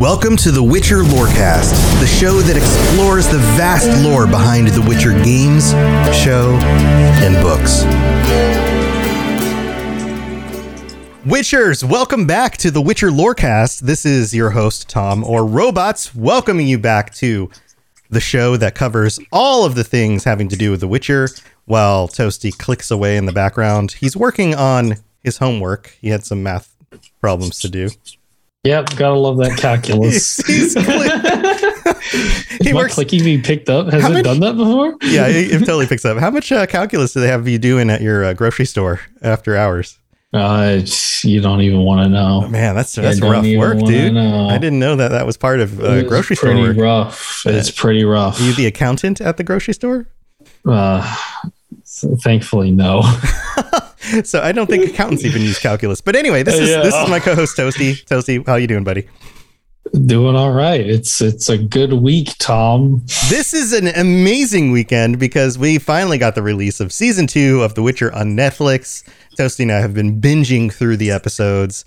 Welcome to the Witcher Lorecast, the show that explores the vast lore behind the Witcher games, show, and books. Witchers, welcome back to the Witcher Lorecast. This is your host, Tom, or Robots, welcoming you back to the show that covers all of the things having to do with The Witcher while Toasty clicks away in the background. He's working on his homework. He had some math problems to do. Yep, gotta love that calculus. He's he he works. clicky be picked up? Has How it many- done that before? Yeah, it, it totally picks up. How much uh, calculus do they have you doing at your uh, grocery store after hours? Uh, you don't even want to know. Man, that's that's rough work, dude. know. I didn't know that that was part of uh, grocery store pretty work. rough. It's pretty rough. Are you the accountant at the grocery store? uh, thankfully, no. so I don't think accountants even use calculus. But anyway, this is Yeah. this is my oh. co-host Toasty. Toasty, how you doing, buddy? Doing all right. It's it's a good week, Tom. This is an amazing weekend because we finally got the release of season two of The Witcher on Netflix. Toasty and I have been binging through the episodes.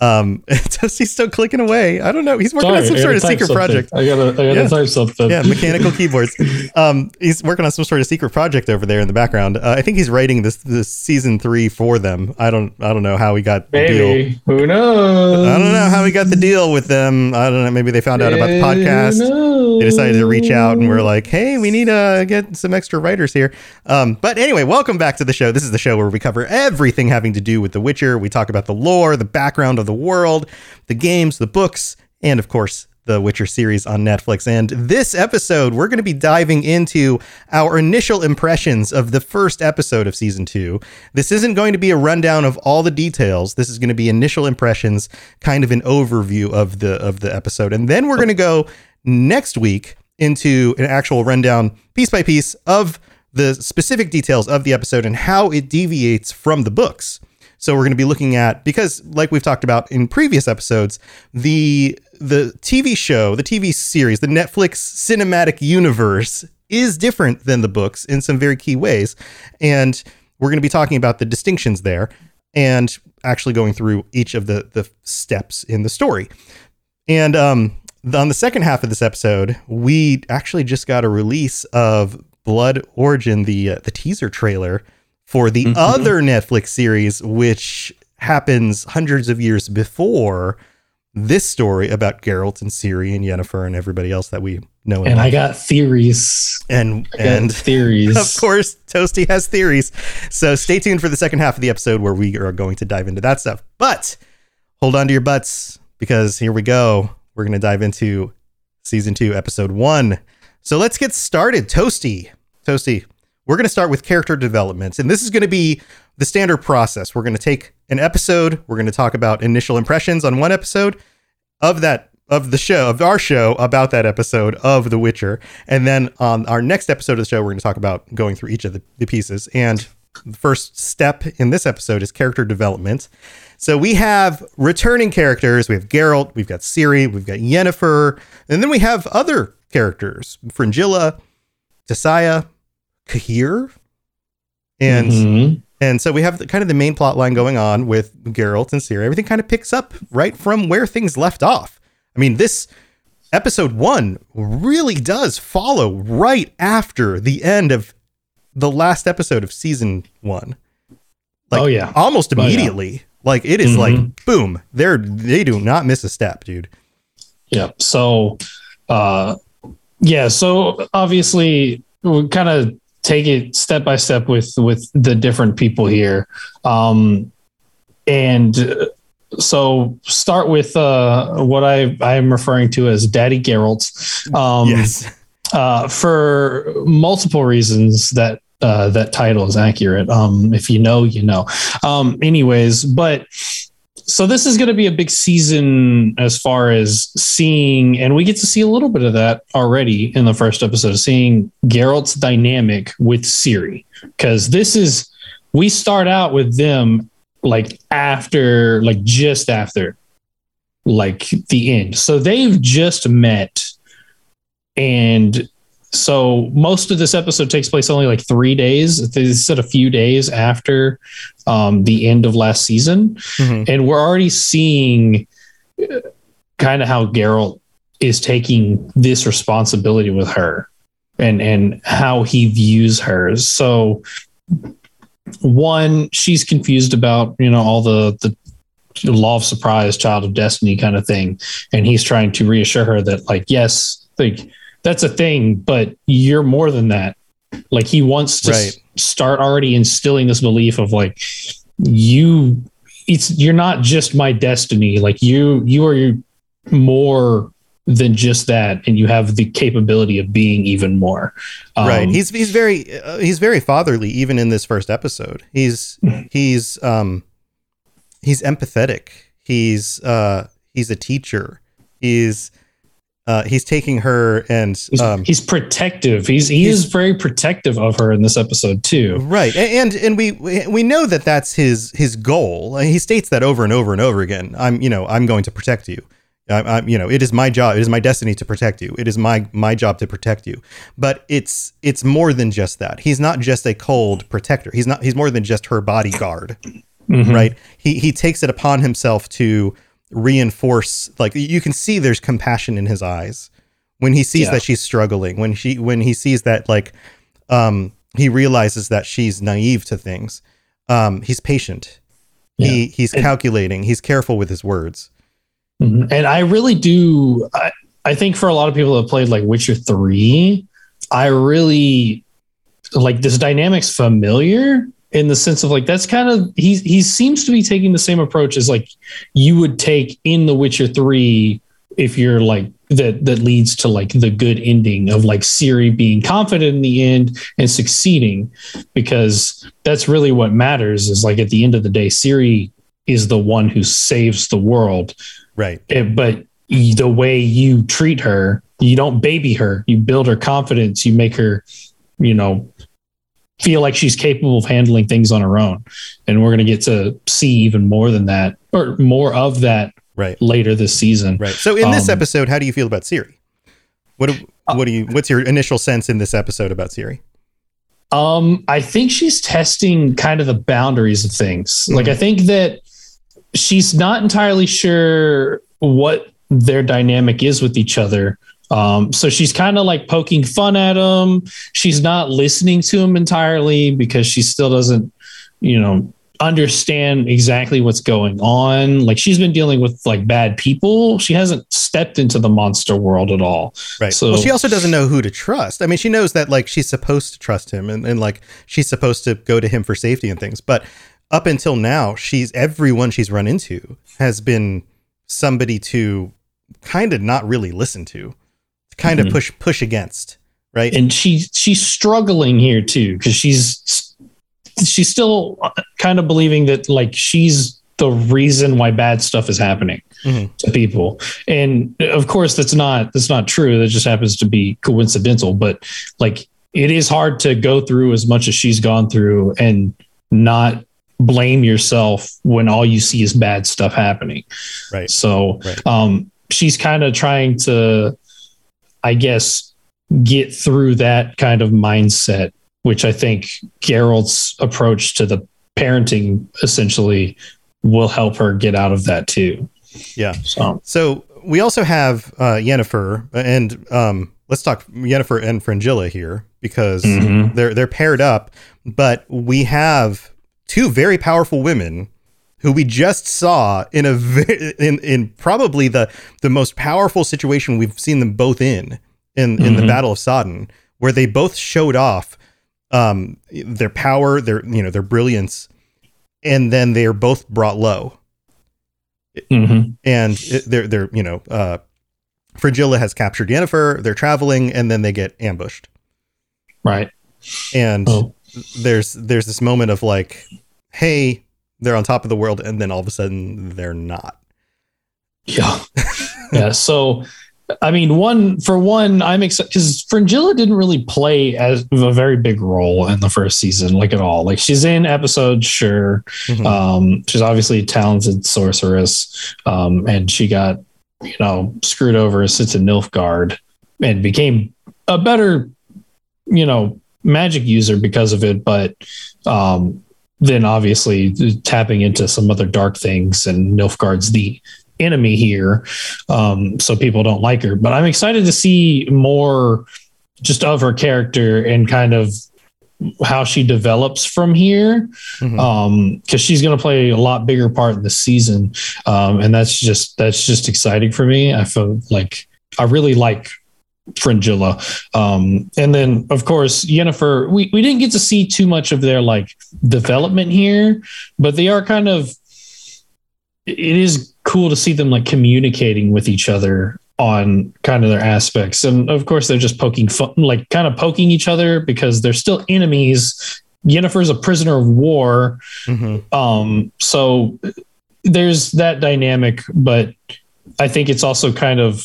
Um, Toasty's still clicking away. I don't know. He's working on some sort of secret something. project. I gotta I gotta Yeah. type something. Yeah, mechanical keyboards. Um, he's working on some sort of secret project over there in the background. Uh, I think he's writing this this season three for them. I don't I don't know how he got the deal. Maybe. Who knows? I don't know how he got the deal with them. I don't know. Maybe they found out about the podcast. They decided to reach out and we're like, "Hey, we need to get some extra writers here." Um, but anyway, welcome back to the show. This is the show where we cover everything having to do with The Witcher. We talk about the lore, the background of the world, the games, the books, and of course, the Witcher series on Netflix. And this episode, we're going to be diving into our initial impressions of the first episode of season two. This isn't going to be a rundown of all the details. This is going to be initial impressions, kind of an overview of the of the episode, and then we're going to go next week into an actual rundown, piece by piece, of the specific details of the episode and how it deviates from the books. So we're going to be looking at because like we've talked about in previous episodes, the the TV show, the TV series, the Netflix cinematic universe is different than the books in some very key ways. And we're going to be talking about the distinctions there and actually going through each of the the steps in the story. And um on the second half of this episode, we actually just got a release of Blood Origin, the uh, the teaser trailer for the Mhm. other Netflix series, which happens hundreds of years before this story about Geralt and Ciri and Yennefer and everybody else that we know. And love. I got theories. and and theories. of course, Toasty has theories. So stay tuned for the second half of the episode where we are going to dive into that stuff. But hold on to your butts because here we go. We're going to dive into season two, episode one. So let's get started. Toasty, Toasty, we're going to start with character development. And this is going to be the standard process. We're going to take an episode, we're going to talk about initial impressions on one episode of that of the show of our show about that episode of The Witcher, and then on our next episode of the show, we're going to talk about going through each of the, the pieces. And the first step in this episode is character development. So we have returning characters. We have Geralt, we've got Ciri, we've got Yennefer, and then we have other characters: Fringilla, Tissaia, Cahir, and Mhm. and so we have the, kind of the main plot line going on with Geralt and Ciri. Everything kind of picks up right from where things left off. I mean, this episode one really does follow right after the end of the last episode of season one. Like, oh yeah. Almost Oh, yeah. immediately. Like it is Mhm. like boom. They're they do not miss a step, dude. Yeah. So, uh, yeah. So obviously, we kind of take it step by step with with the different people here, um, and so start with uh, what I I am referring to as Daddy Geralt. Um, yes. uh, for multiple reasons that uh, that title is accurate. Um, if you know, you know. Um, anyways, but so this is going to be a big season as far as seeing, and we get to see a little bit of that already in the first episode, seeing Geralt's dynamic with Ciri, because this is we start out with them like after, like just after, like the end. So they've just met and so most of this episode takes place only like three days. They said a few days after um, the end of last season, Mhm. and we're already seeing uh, kind of how Geralt is taking this responsibility with her and and how he views her. So one, she's confused about, you know, all the the law of surprise, child of destiny kind of thing. And he's trying to reassure her that, like, yes, like that's a thing, but you're more than that. Like he wants to right. s- start already instilling this belief of like you it's you're not just my destiny. Like you you are more than just that and you have the capability of being even more um, right he's he's very uh, he's very fatherly even in this first episode he's he's um he's empathetic he's uh he's a teacher he's uh, he's taking her and he's, um, he's protective. He's he he's, is very protective of her in this episode too. Right, and and we we know that that's his his goal. He states that over and over and over again. I'm you know I'm going to protect you. I, I, you know, it is my job. It is my destiny to protect you. It is my my job to protect you. But it's it's more than just that. He's not just a cold protector. He's not. He's more than just her bodyguard, mm-hmm. right? He he takes it upon himself to reinforce. Like you can see, there's compassion in his eyes when he sees yeah. that she's struggling. When she when he sees that like um he realizes that she's naive to things. Um, he's patient. Yeah. He he's calculating. He's careful with his words Mm-hmm. And I really do. I, I think for a lot of people that played like Witcher 3, I really like this dynamic's familiar in the sense of like that's kind of he he seems to be taking the same approach as like you would take in The Witcher 3 if you're like that that leads to like the good ending of like Ciri being confident in the end and succeeding because that's really what matters is like at the end of the day Ciri is the one who saves the world Right. It, eh, but the way you treat her, you don't baby her. You build her confidence. You make her, you know, feel like she's capable of handling things on her own. And we're going to get to see even more than that or more of that right later this season. Right. So in this um, episode, how do you feel about Ciri? What what do you what's your initial sense in this episode about Ciri? Um, I think she's testing kind of the boundaries of things. Mm-hmm. Like I think that she's not entirely sure what their dynamic is with each other. Um, so she's kind of like poking fun at him. She's not listening to him entirely because she still doesn't, you know, understand exactly what's going on. Like she's been dealing with like bad people. She hasn't stepped into the monster world at all. Right. So well, she also doesn't know who to trust. I mean, she knows that like she's supposed to trust him and, and like she's supposed to go to him for safety and things. But up until now, she's everyone she's run into has been somebody to kind of not really listen to, kind mm-hmm. of push push against, right? And she she's struggling here too because she's she's still kind of believing that like she's the reason why bad stuff is happening mm-hmm. to people and of course that's not that's not true that just happens to be coincidental but like it is hard to go through as much as she's gone through and not blame yourself when all you see is bad stuff happening. Right. So right. Um, she's kind of trying to, I guess, get through that kind of mindset, which I think Geralt's approach to the parenting essentially will help her get out of that too. Yeah. So, so we also have uh, Yennefer and um, let's talk Yennefer and Fringilla here because mm-hmm. they're they're paired up, but we have two very powerful women who we just saw in a in in probably the the most powerful situation we've seen them both in in in mm-hmm. the Battle of Sodden, where they both showed off um, their power, their you know their brilliance, and then they are both brought low. Mm-hmm. And they're they're you know uh, Fringilla has captured Yennefer. They're traveling, and then they get ambushed. Right. And oh there's there's this moment of like, hey, they're on top of the world, and then all of a sudden they're not. Yeah, yeah. So, I mean, one for one, I'm excited because Fringilla didn't really play as a very big role in the first season, like at all. Like she's in episodes, sure. Mm-hmm. Um, she's obviously a talented sorceress, um, and she got you know screwed over, since in Nilfgaard, and became a better, you know, magic user because of it, but um, then obviously tapping into some other dark things, and Nilfgaard's the enemy here, um, so people don't like her. But I'm excited to see more just of her character and kind of how she develops from here Mhm. um because she's going to play a lot bigger part in the season um and that's just that's just exciting for me i feel like i really like fringilla. Um and then of course yennefer we, we didn't get to see too much of their like development here but they are kind of it is cool to see them like communicating with each other on kind of their aspects. And of course they're just poking fun like kind of poking each other because they're still enemies. Yennefer's a prisoner of war. Mhm. um so there's that dynamic but i think it's also kind of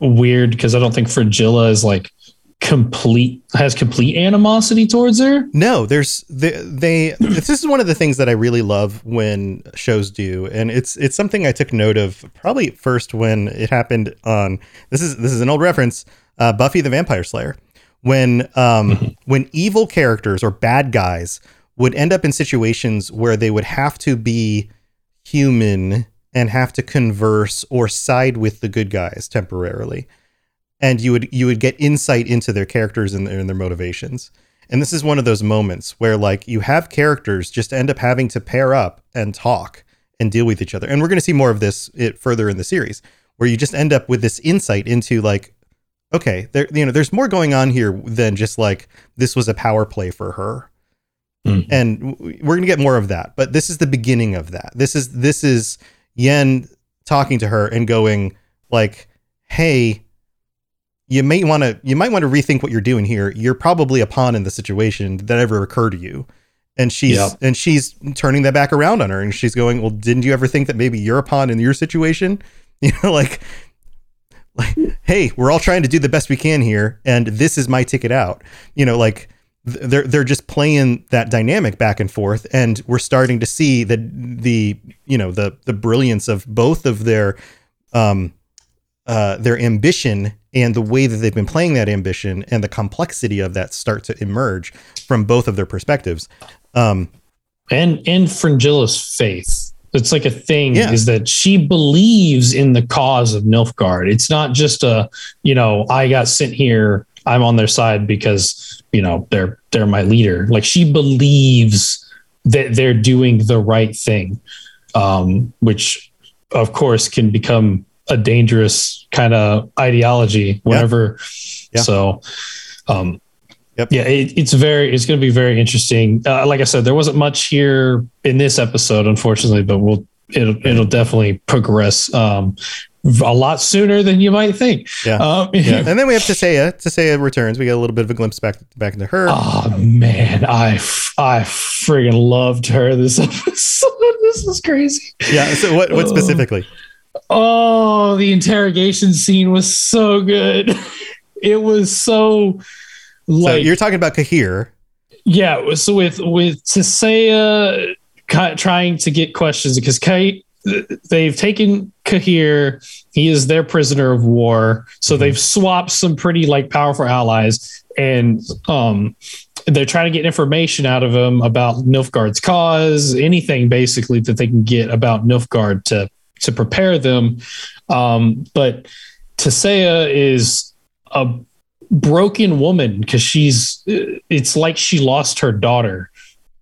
weird because i don't think fringilla is like complete has complete animosity towards her. No, there's they, they this is one of the things that I really love when shows do and it's it's something I took note of probably first when it happened on this is this is an old reference uh, Buffy the Vampire Slayer. When um when evil characters or bad guys would end up in situations where they would have to be human and have to converse or side with the good guys temporarily. And you would you would get insight into their characters and their, and their motivations. And this is one of those moments where like you have characters just end up having to pair up and talk and deal with each other. And we're going to see more of this it further in the series where you just end up with this insight into like okay there you know there's more going on here than just like this was a power play for her. Mhm. and we're going to get more of that but this is the beginning of that. This is this is yen talking to her and going like hey you may want to you might want to rethink what you're doing here. You're probably a pawn in the situation that ever occurred to you. And she's Yep. and she's turning that back around on her and she's going well didn't you ever think that maybe you're a pawn in your situation? You know like like hey we're all trying to do the best we can here and this is my ticket out. You know like they're they're just playing that dynamic back and forth and we're starting to see the the you know the the brilliance of both of their um uh their ambition and the way that they've been playing that ambition and the complexity of that start to emerge from both of their perspectives um and and Fringilla's faith. It's like a thing Yeah. is that she believes in the cause of Nilfgaard. It's not just a, you know, I got sent here, I'm on their side because, you know, they're they're my leader. Like she believes that they're doing the right thing. Um, which of course can become a dangerous kind of ideology whenever Yeah. so um Yep. yeah, it, it's very, it's going to be very interesting. Uh, like I said, there wasn't much here in this episode, unfortunately, but we'll, it'll, it'll definitely progress um, a lot sooner than you might think. Yeah. Um, yeah and then we have Tissaia Tissaia returns we get a little bit of a glimpse back back into her Oh man, I f- I friggin' loved her this episode. this is crazy. yeah so what what specifically Oh, the interrogation scene was so good. It was so so like you're talking about Cahir Yeah, was with with Tissaia ki- trying to get questions because Kate they've taken Cahir. He is their prisoner of war. So Mhm. they've swapped some pretty like powerful allies, and um, they're trying to get information out of him about Nilfgaard's cause, anything basically that they can get about Nilfgaard to to prepare them. Um, but Tissaia is a broken woman because she's it's like she lost her daughter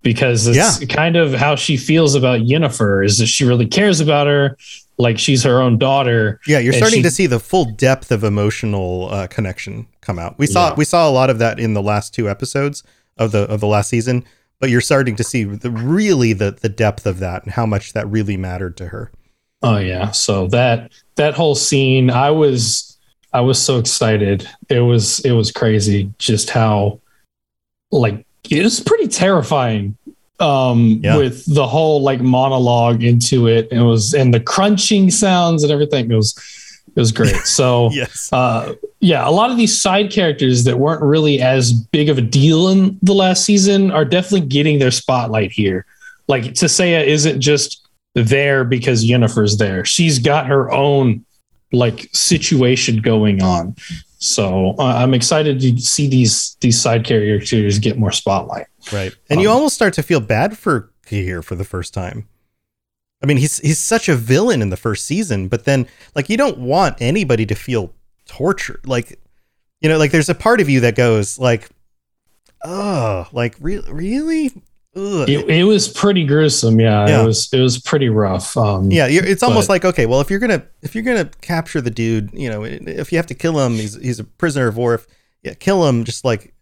because it's kind of how she feels about Yennefer is that she really cares about her like she's her own daughter Yeah, you're starting she- to see the full depth of emotional uh, connection come out. We saw Yeah. we saw a lot of that in the last two episodes of the of the last season, but you're starting to see the really the the depth of that and how much that really mattered to her. oh yeah so that that whole scene I was I was so excited it was it was crazy just how like it was pretty terrifying um Yeah. with the whole like monologue into it it was and the crunching sounds and everything it was it was great so Yes. uh, yeah, a lot of these side characters that weren't really as big of a deal in the last season are definitely getting their spotlight here. Like Tissaia isn't just there because Yennefer's there; she's got her own like situation going on. So uh, I'm excited to see these these side characters get more spotlight. Right. And you Um, almost start to feel bad for Cahir for the first time. I mean, he's he's such a villain in the first season, but then like you don't want anybody to feel tortured. Like, you know, like there's a part of you that goes like, oh, like re- really. It, it was pretty gruesome. Yeah, Yeah. it was it was pretty rough. Um, Yeah, you're, it's almost But- like okay, well, if you're gonna if you're gonna capture the dude, you know, if you have to kill him, he's he's a prisoner of war. If yeah, kill him, just like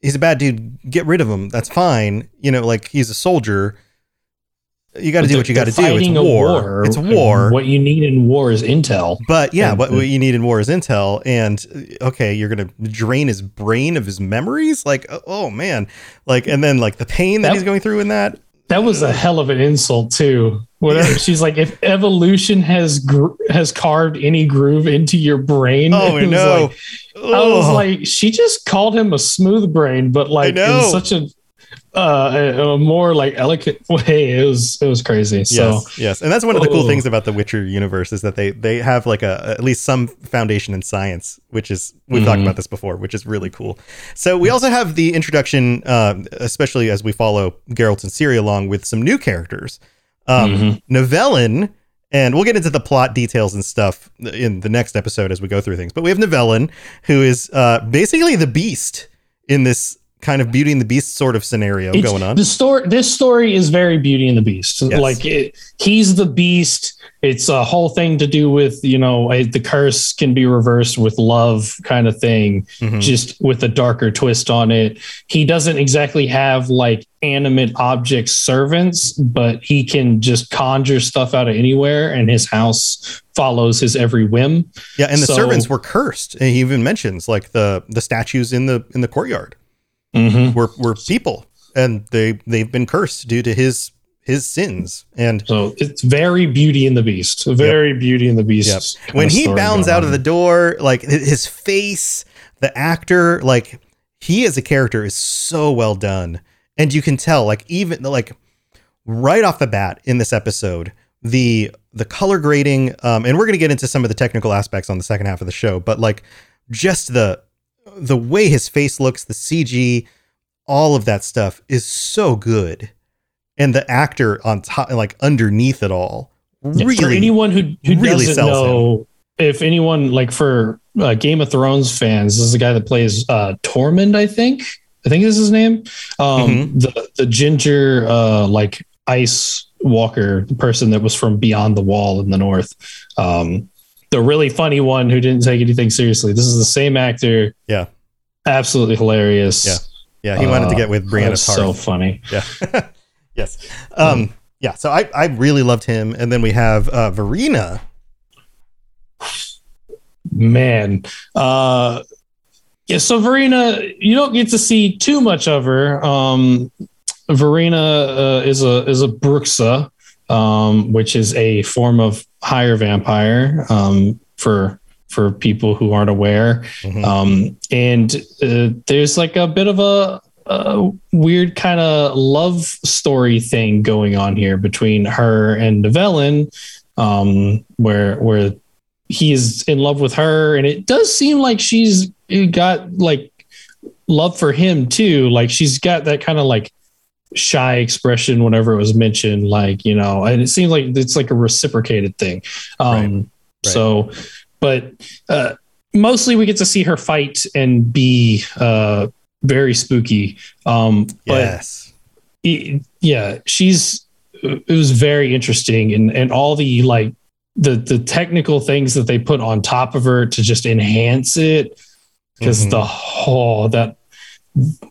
he's a bad dude, get rid of him. That's fine. You know, like he's a soldier. You got to do what you got to do. It's a war. It's war. What you need in war is intel. But yeah, And- what, what you need in war is intel. And okay, you're gonna drain his brain of his memories. Like, oh, man, like, and then like the pain that That- he's going through in that. That was a hell of an insult too. Whatever she's like, if evolution has gr- has carved any groove into your brain, Oh it was no! like- I was like, she just called him a smooth brain, but like in such a uh, a, more like elegant way. It was it was crazy. So yes, yes, and that's one of the cool Oh. things about the Witcher universe is that they they have like a at least some foundation in science, which is we've talked Mhm. about this before, which is really cool. So we also have the introduction, uh, especially as we follow Geralt and Ciri along with some new characters, um, Mhm. Nivellen. And we'll get into the plot details and stuff in the next episode as we go through things. But we have Nivellen, who is uh, basically the beast in this kind of Beauty and the Beast sort of scenario It's- going on. The story, this story is very Beauty and the Beast. Yes. Like it, he's the beast. It's a whole thing to do with you know a, the curse can be reversed with love kind of thing, Mhm. just with a darker twist on it. He doesn't exactly have like animate object servants, but he can just conjure stuff out of anywhere, and his house follows his every whim. Yeah, and the So- servants were cursed. And he even mentions like the the statues in the in the courtyard Mm-hmm. were were people, and they they've been cursed due to his his sins. And So it's very Beauty and the Beast. Very Beauty and the Beast. Yep. when he bounds out of the door, like his face, the actor, like he as a character is so well done, and you can tell, like even like right off the bat in this episode, the the color grading, um, and we're gonna get into some of the technical aspects on the second half of the show, but like just the the way his face looks, the CG, all of that stuff is so good, and the actor on top, like underneath it all, Yeah, really anyone who, who really doesn't sells know if anyone like for uh, game of thrones fans this is the guy that plays uh tormund i think? I think this is his name? Um Mm-hmm. the the ginger uh like ice walker the person that was from beyond the wall in the north. Um the really funny one who didn't take anything seriously this is the same actor Yeah. absolutely hilarious Yeah. Yeah, he wanted to get with Brienne that's Tarth. so funny yeah. yes. Um, yeah, so I, I really loved him. And then we have uh, Verena. man uh yeah so verena you don't get to see too much of her um verena uh, is a is a bruxa um which is a form of higher vampire um for for people who aren't aware Mhm. um and uh, there's like a bit of a, a weird kind of love story thing going on here between her and Nivellen, um, where where he is in love with her, and it does seem like she's got like love for him too. Like she's got that kind of like shy expression whenever it was mentioned, like you know, and it seems like it's like a reciprocated thing. Um, Right. Right. So, but uh, mostly we get to see her fight and be uh, very spooky. Um, but yes. it- yeah, she's it was very interesting and and all the like the the technical things that they put on top of her to just enhance it because Mhm. the whole that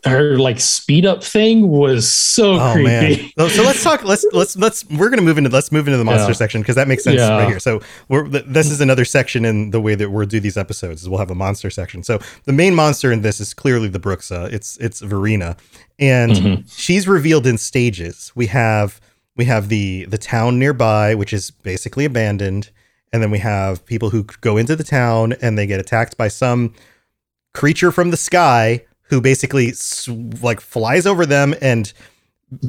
her like speed up thing was so Oh creepy. man. So, so let's talk. Let's let's let's. We're gonna move into let's move into the monster Yeah. section because that makes sense Yeah. right here. So we're this is another section in the way that we'll do these episodes. Is we'll have a monster section. So the main monster in this is clearly the Bruxa. It's it's Verena, and Mhm. she's revealed in stages. We have we have the the town nearby, which is basically abandoned, and then we have people who go into the town and they get attacked by some creature from the sky who basically like flies over them and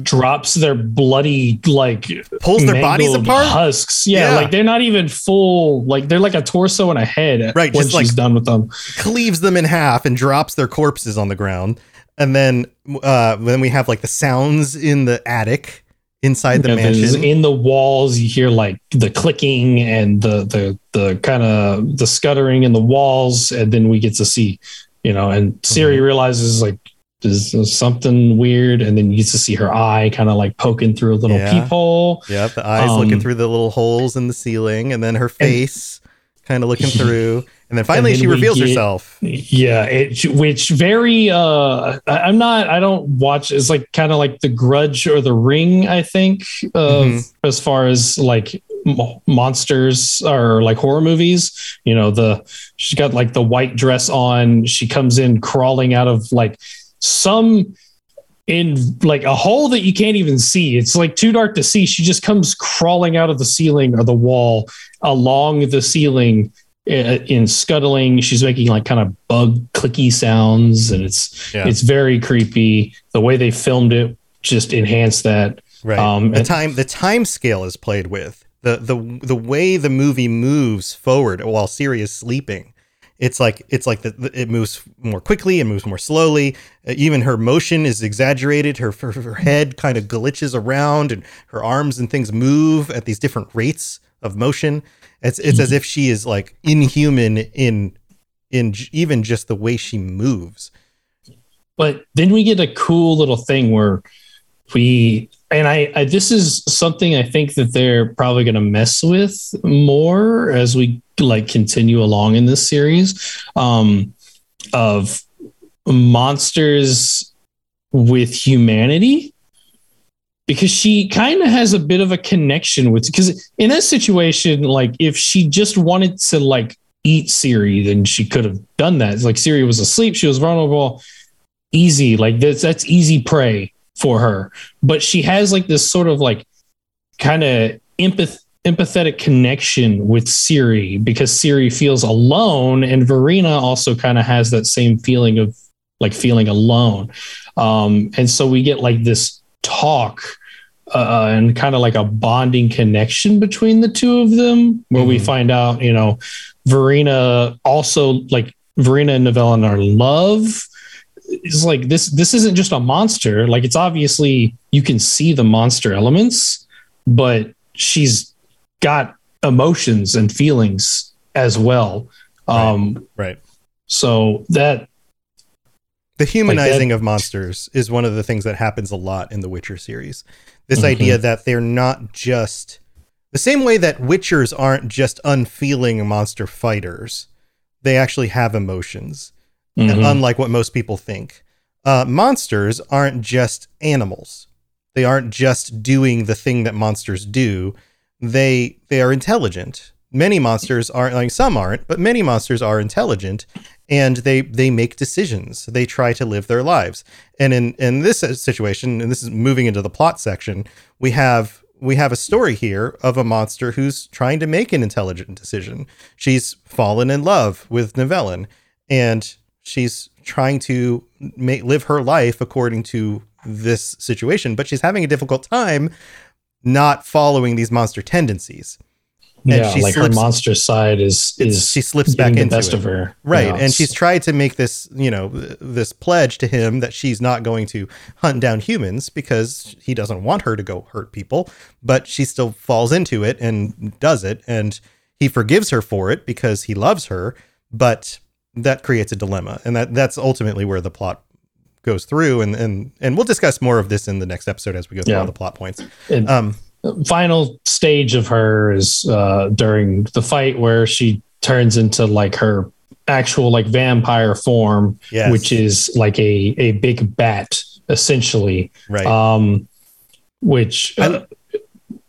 Drops their bloody like pulls their bodies apart. husks. Yeah, Yeah. like they're not even full. Like they're like a torso and a head. Right, when just she's like- done with them. cleaves them in half and drops their corpses on the ground. And then uh then we have like the sounds in the attic inside the Yeah, mansion. in the walls you hear like the clicking and the the the kind of the scuttering in the walls and then we get to see you know and ciri Mm-hmm. realizes like there's something weird and then you get to see her eye kind of like poking through a little Yeah. peephole Yeah, the eyes looking Um, through the little holes in the ceiling, and then her face kind of looking through, and then finally then she reveals get- herself. yeah it which very uh i'm not i don't watch it's like kind of like the grudge or the ring i think of Mhm. as far as like monsters or like horror movies you know the she's got like the white dress on she comes in crawling out of like some in like a hole that you can't even see it's like too dark to see she just comes crawling out of the ceiling or the wall along the ceiling uh, in scuttling she's making like kind of bug clicky sounds and it's Yeah. it's very creepy the way they filmed it just enhanced that Right. Um, the and- time the time scale is played with. The the the way the movie moves forward while Ciri is sleeping. It's like it's like the, the- it moves more quickly, it moves more slowly. Uh, even her motion is exaggerated. Her her, her head kind of glitches around, and her arms and things move at these different rates of motion. It's it's as if she is like inhuman in in j- even just the way she moves. but then we get a cool little thing where we and I, I this is something I think that they're probably going to mess with more as we like continue along in this series um, of monsters with humanity. Because she kind of has a bit of a connection with because in that situation like if she just wanted to like eat Ciri then she could have done that. It's like Ciri was asleep she was vulnerable. Easy like that's that's easy prey for her but she has like this sort of like kind of empath empathetic connection with Ciri because Ciri feels alone and Verena also kind of has that same feeling of like feeling alone um and so we get like this talk uh, and kind of like a bonding connection between the two of them where we Mhm. find out you know Verena also like Verena and Nivellen are in love it's like this this isn't just a monster like it's obviously you can see the monster elements but she's got emotions and feelings as well um Right. so that The humanizing of monsters is one of the things that happens a lot in the Witcher series. This Mhm. idea that they're not just the same way that Witchers aren't just unfeeling monster fighters. They actually have emotions, mhm. unlike what most people think. Uh, monsters aren't just animals. They aren't just doing the thing that monsters do. They they are intelligent. Many monsters aren't like some aren't, but many monsters are intelligent and they they make decisions. They try to live their lives. And in in this situation, and this is moving into the plot section, we have we have a story here of a monster who's trying to make an intelligent decision. She's fallen in love with Nivellen and she's trying to make live her life according to this situation, but she's having a difficult time not following these monster tendencies. and yeah she like her monster side is is she slips back the into best it. of her Right. And she's tried to make this, you know, this pledge to him that she's not going to hunt down humans because he doesn't want her to go hurt people, but she still falls into it and does it. And he forgives her for it because he loves her, but that creates a dilemma. And that that's ultimately where the plot goes through. And and and we'll discuss more of this in the next episode as we go through Yeah. all the plot points. And- Um final stage of her is uh during the fight where she turns into like her actual like vampire form yes. which is like a a big bat essentially right. um which uh,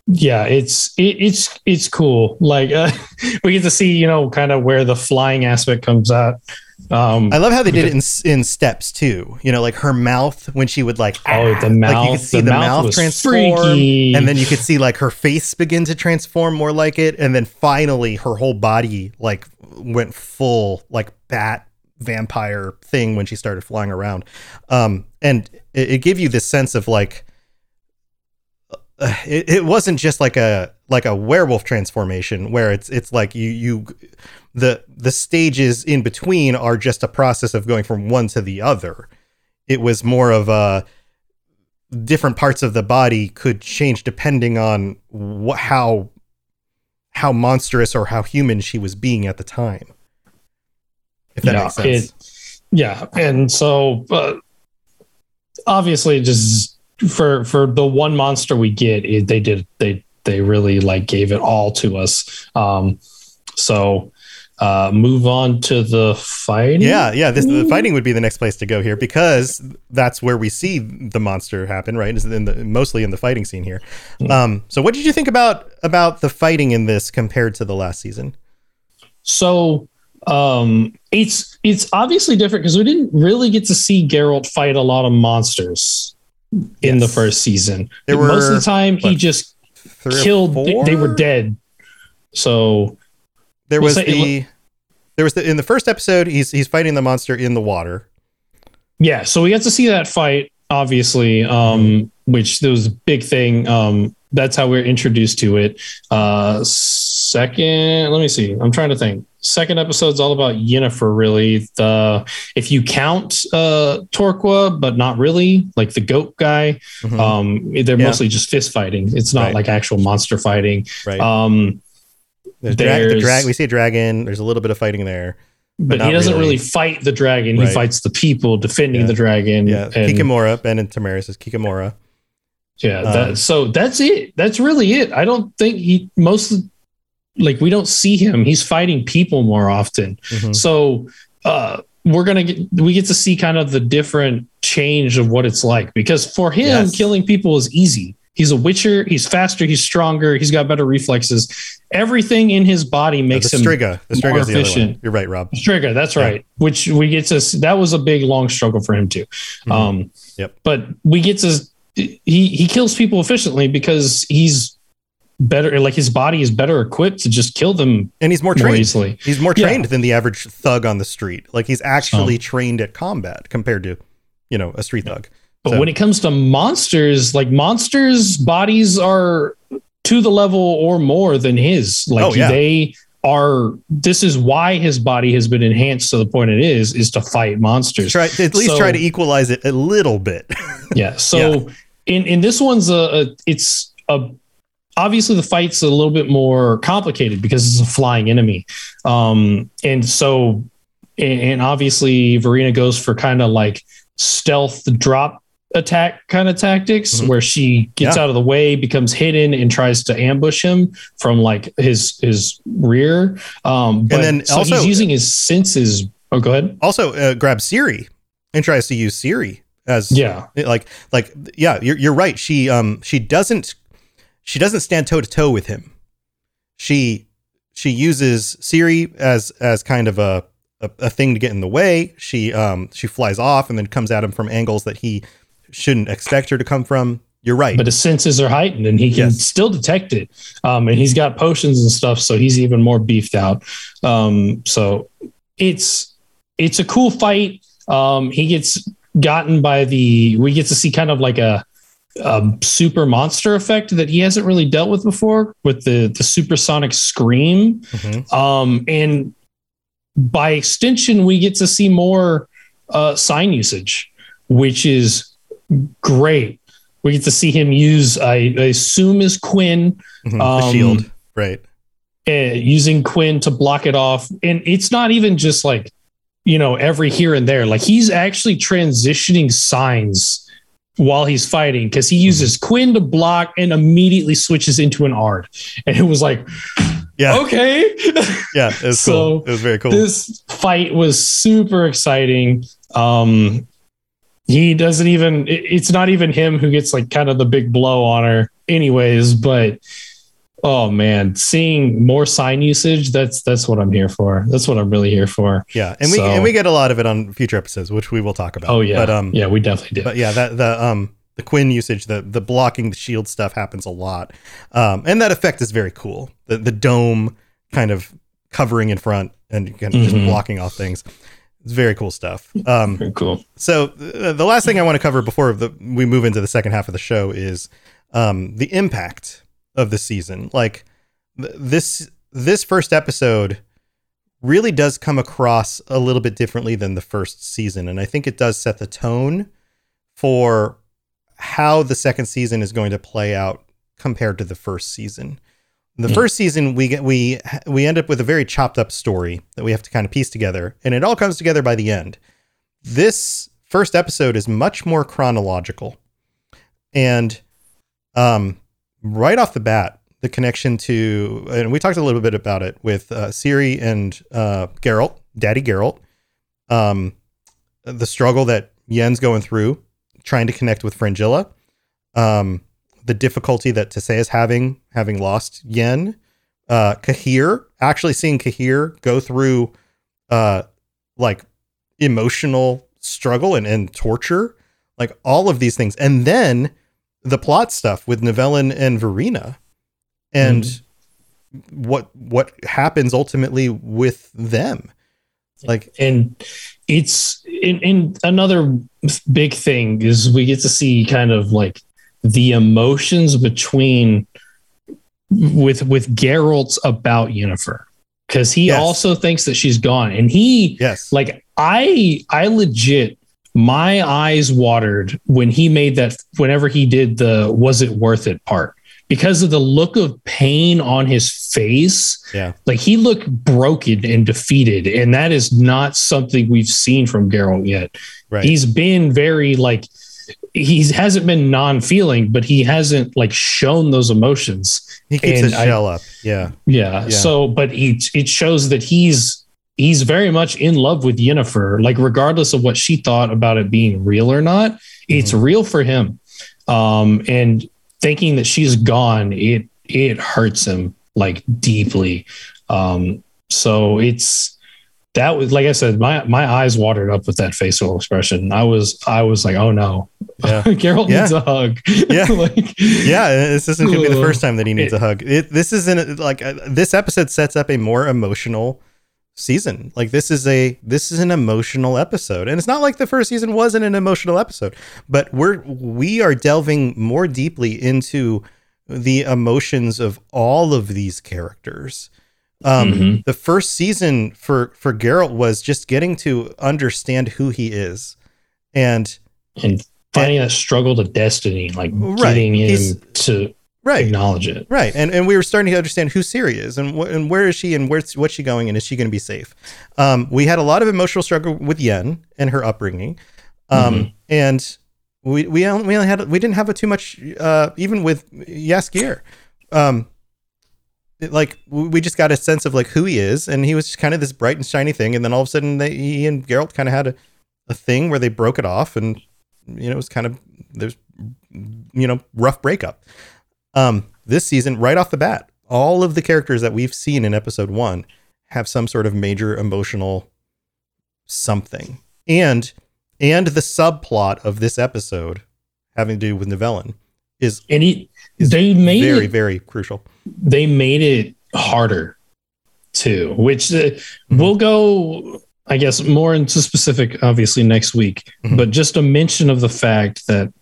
yeah it's it, it's it's cool like uh, we get to see you know kind of where the flying aspect comes out um I love how they did it in in steps too. You know, like her mouth when she would like oh ah, the like mouth you could see the, the, mouth, mouth, transform, freaky and then you could see like her face begin to transform more like it, and then finally her whole body like went full like bat vampire thing when she started flying around. Um, and it, it gave you this sense of like uh, it, it wasn't just like a like a werewolf transformation where it's it's like you you the the stages in between are just a process of going from one to the other. It was more of a different parts of the body could change depending on wh- how how monstrous or how human she was being at the time. If that yeah, makes sense. it- yeah, and so uh, obviously, just for for the one monster we get, it, they did they they really like gave it all to us. Um, so uh, move on to the fighting. yeah, yeah. This the fighting would be the next place to go here because that's where we see the monster happen, right? Is in the mostly in the fighting scene here. Um, so what did you think about about the fighting in this compared to the last season? So um, it's it's obviously different because we didn't really get to see Geralt fight a lot of monsters in the first season. There Most of the time, he just killed. They, they were dead. So There We'll was it the there was the in the first episode he's he's fighting the monster in the water. yeah, so we get to see that fight, obviously, um, which there was a big thing. Um, that's how we are introduced to it. Uh, second, let me see. I'm trying to think. Second episode's all about Yennefer, really. The if you count uh Torque, but not really, like the goat guy. Mhm. Um, they're Yeah. mostly just fist fighting. It's not Right. like actual monster fighting. right. Um, There's dra- the there's- drag. We see a dragon. There's a little bit of fighting there. but, not he doesn't really. really. fight the dragon. Right. He fights the people defending Yeah. the dragon. Yeah, and- Kikimora. Ben and Tamaris is Kikimora. Yeah, Um, that, so that's it. That's really it. I don't think he most of- like we don't see him. He's fighting people more often. Mhm. So uh we're gonna get we get to see kind of the different change of what it's like because for him Yes. killing people is easy. He's a witcher. He's faster. He's stronger. He's got better reflexes. Everything in his body makes him Striga. The more Striga is the one. efficient. You're right, Rob. Trigger, that's Yeah. right. Which we get to that was a big long struggle for him too. Mhm. Um, Yep. But we get to he he kills people efficiently because he's better. Like his body is better equipped to just kill them And he's more more trained. easily. He's more Yeah. trained than the average thug on the street. Like he's actually trained at combat compared to, you know, a street thug. But So- when it comes to monsters, like monsters' bodies are to the level or more than his. Like Oh, yeah. they are. This is why his body has been enhanced to the point it is is to fight monsters. Try at least So- try to equalize it a little bit. Yeah. So in in this one's a, a it's a obviously the fight's a little bit more complicated because it's a flying enemy, um, and so and, and obviously Verena goes for kind of like stealth drop attack kind of tactics Mhm. where she gets Yeah. out of the way becomes hidden and tries to ambush him from like his his rear. Um but then so also- he's using his senses. Oh go ahead. Also, uh, grabs Ciri and tries to use Ciri as yeah. like like yeah you're, you're right. She um she doesn't she doesn't stand toe to toe with him she she uses ciri as as kind of a, a a thing to get in the way she um she flies off and then comes at him from angles that he shouldn't expect her to come from you're right but his senses are heightened and he can Yes. still detect it. Um, and he's got potions and stuff, so he's even more beefed out. Um, so it's it's a cool fight. Um, he gets gotten by the we get to see kind of like a, a super monster effect that he hasn't really dealt with before with the the supersonic scream. Mhm. Um, and by extension, we get to see more uh, sign usage, which is great. We get to see him use, I, I assume, is Quen, Mhm. the um, shield right uh, using Quen to block it off. And it's not even just like, you know, every here and there. Like he's actually transitioning signs while he's fighting because he uses Quen to block and immediately switches into an Ard. And it was like, yeah okay. yeah it was So, cool it was very cool this fight was super exciting. Um, he doesn't even, it- it's not even him who gets like kind of the big blow on her, anyways. But oh man, seeing more sign usage, that's that's what I'm here for. That's what I'm really here for. yeah and we so- and we get a lot of it on future episodes which we will talk about Oh yeah, but um yeah, we definitely did. but yeah that the um the quen usage the the blocking the shield stuff happens a lot um and that effect is very cool the the dome kind of covering in front and kind of just Mhm. blocking off things it's very cool stuff um Very cool. so uh, the last thing i want to cover before the, we move into the second half of the show is um the impact of the season like th- this this first episode really does come across a little bit differently than the first season and i think it does set the tone for how the second season is going to play out compared to the first season. The mm. first season we get we we end up with a very chopped up story that we have to kind of piece together and it all comes together by the end. This first episode is much more chronological. And um right off the bat, the connection to and we talked a little bit about it with uh, Ciri and uh Geralt, Daddy Geralt. Um the struggle that Yen's going through trying to connect with Fringilla. Um the difficulty that Tissaia is having, having lost Yen. Uh, Cahir, actually seeing Cahir go through uh, like emotional struggle and, and torture, like all of these things. And then the plot stuff with Nivellen and Vereena and mm what what happens ultimately with them. Like and it's in, in another big thing is we get to see kind of like the emotions between with with Geralt's about Yennefer. Because he yes. also thinks that she's gone. And he yes. like I I legit my eyes watered when he made that whenever he did the was it worth it part because of the look of pain on his face yeah like he looked broken and defeated and that is not something we've seen from Geralt yet right he's been very like he hasn't been non-feeling, but he hasn't like shown those emotions. He keeps and his I, shell up. Yeah. yeah. Yeah. So, but he, it shows that he's he's very much in love with Yennefer. Like, regardless of what she thought about it being real or not, mm-hmm. it's real for him. Um, and thinking that she's gone, it it hurts him like deeply. Um, so it's that was like I said, my my eyes watered up with that facial expression. I was I was like, oh no, yeah. Geralt yeah. needs a hug. Yeah, like, yeah. This isn't gonna be the first time that he needs it, a hug. It, this isn't like uh, this episode sets up a more emotional season. Like this is a this is an emotional episode, and it's not like the first season wasn't an emotional episode, but we're we are delving more deeply into the emotions of all of these characters um, mm-hmm. The first season for for Geralt was just getting to understand who he is, and and finding and, a struggle to destiny, like right, getting him to right, acknowledge it. Right, and and we were starting to understand who Ciri is, and wh- and where is she, and where's what's she going, and is she going to be safe? Um, we had a lot of emotional struggle with Yen and her upbringing, um, mm-hmm. and we we only, we only had we didn't have a too much uh, even with Jaskier. Um, like we just got a sense of like who he is, and he was just kind of this bright and shiny thing, and then all of a sudden they, he and Geralt kind of had a, a thing where they broke it off, and you know it was kind of there's you know rough breakup. Um, this season, right off the bat, all of the characters that we've seen in episode one have some sort of major emotional something, and and the subplot of this episode having to do with Nivellen is and he, they made very it, very crucial they made it harder too, which uh, mm-hmm. we'll go, I guess, more into specific, obviously, next week. Mm-hmm. But just a mention of the fact that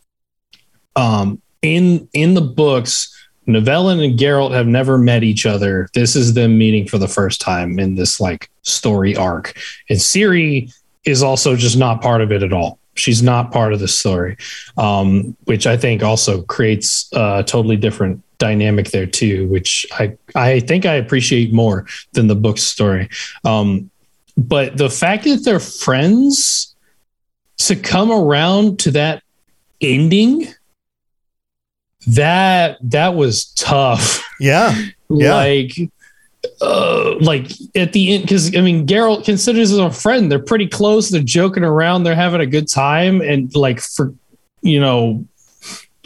um, in in the books, Nivellen and Geralt have never met each other. This is them meeting for the first time in this like story arc, and Ciri is also just not part of it at all. She's not part of the story, um, which I think also creates a totally different dynamic there too, which I I think I appreciate more than the book's story. Um, but the fact that they're friends to come around to that ending that that was tough yeah, yeah. like uh, like at the end because i mean geralt considers him a friend they're pretty close they're joking around they're having a good time and like for you know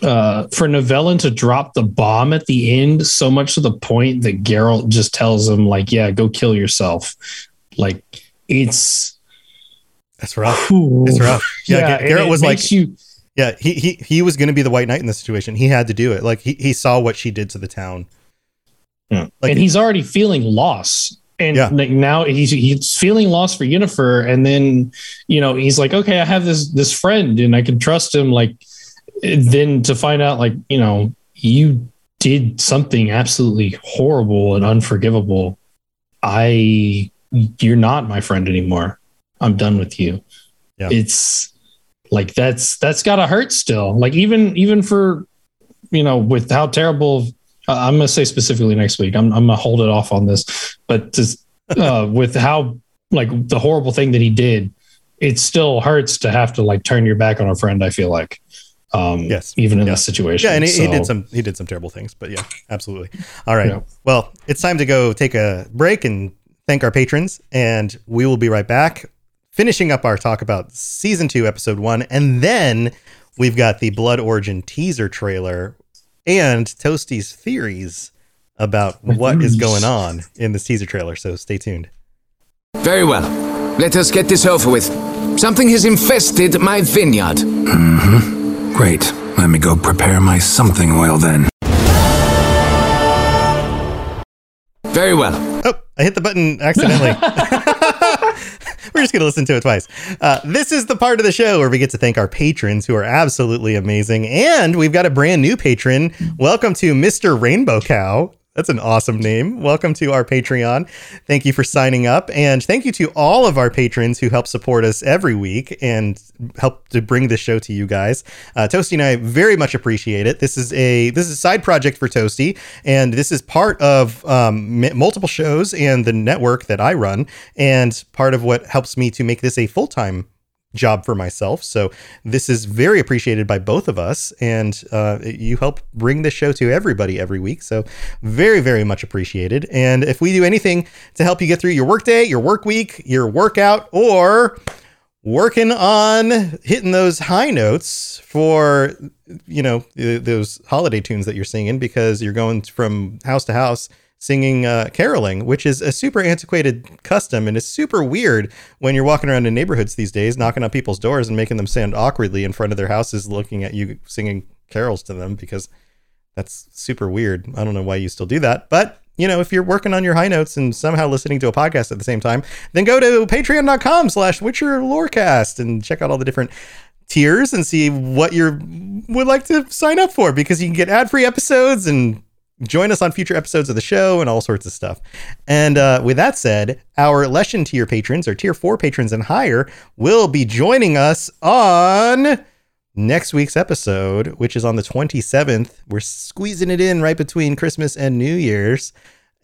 uh, for Nivellen to drop the bomb at the end, so much to the point that Geralt just tells him, like, yeah, go kill yourself. Like, it's that's rough. Ooh. It's rough. Yeah, yeah Geralt was like, you, yeah, he he he was going to be the White Knight in this situation. He had to do it. Like he he saw what she did to the town. Yeah. Like, and he's already feeling loss. And yeah. like now he's he's feeling lost for Yennefer, and then you know he's like, okay, I have this this friend, and I can trust him. Like then to find out like you know you did something absolutely horrible and unforgivable i you're not my friend anymore i'm done with you yeah. it's like that's that's gotta hurt still. Like even even for you know with how terrible uh, I'm gonna say specifically next week. I'm I'm gonna hold it off on this, but just uh, with how like the horrible thing that he did, it still hurts to have to like turn your back on a friend. I feel like. Um, Yes. Even in Yeah. this situation. Yeah, and he, he did some he did some terrible things, but yeah, absolutely. All right. Yeah. Well, it's time to go take a break and thank our patrons, and we will be right back, finishing up our talk about season two, episode one, and then we've got the Blood Origin teaser trailer and Toasty's theories about what is going on in this teaser trailer. So stay tuned. Very well. Let us get this over with. Something has infested my vineyard. Mm-hmm. Great. Let me go prepare my something oil then. Very well. Oh, I hit the button accidentally. We're just going to listen to it twice. Uh, this is the part of the show where we get to thank our patrons who are absolutely amazing. And we've got a brand new patron. Welcome to Mr. Rainbow Cow. That's an awesome name. Welcome to our Patreon. Thank you for signing up. And thank you to all of our patrons who help support us every week and help to bring this show to you guys. Uh, Toasty and I very much appreciate it. This is a this is a side project for Toasty, and this is part of um, multiple shows and the network that I run, and part of what helps me to make this a full time job for myself. So this is very appreciated by both of us, and uh, you help bring this show to everybody every week. So very, very much appreciated. And if we do anything to help you get through your workday, your work week, your workout, or working on hitting those high notes for you know those holiday tunes that you're singing because you're going from house to house singing uh, caroling which is a super antiquated custom and is super weird when you're walking around in neighborhoods these days knocking on people's doors and making them stand awkwardly in front of their houses looking at you singing carols to them because that's super weird. I don't know why you still do that but you know if you're working on your high notes and somehow listening to a podcast at the same time then go to patreon.com slash witcher lorecast and check out all the different tiers and see what you would like to sign up for because you can get ad-free episodes and join us on future episodes of the show and all sorts of stuff. And uh, with that said, our Lesson tier patrons or tier four patrons and higher will be joining us on next week's episode, which is on the 27th. We're squeezing it in right between Christmas and New Year's.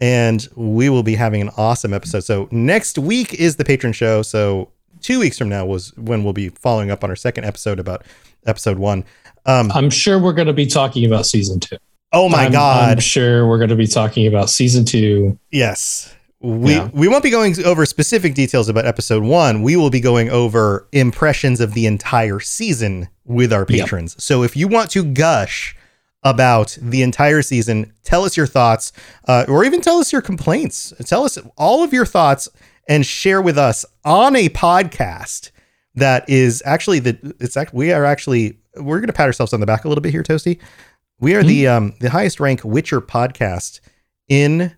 And we will be having an awesome episode. So next week is the patron show. So two weeks from now was when we'll be following up on our second episode about episode one. Um, I'm sure we're going to be talking about season two. Oh my I'm- God. I'm sure we're going to be talking about season two. Yes. We Yeah. we won't be going over specific details about episode 1. We will be going over impressions of the entire season with our Yep. patrons. So if you want to gush about the entire season, tell us your thoughts uh, or even tell us your complaints. Tell us all of your thoughts and share with us on a podcast that is actually the it's act, we are actually we're going to pat ourselves on the back a little bit here Toasty. We are the um the highest rank Witcher podcast in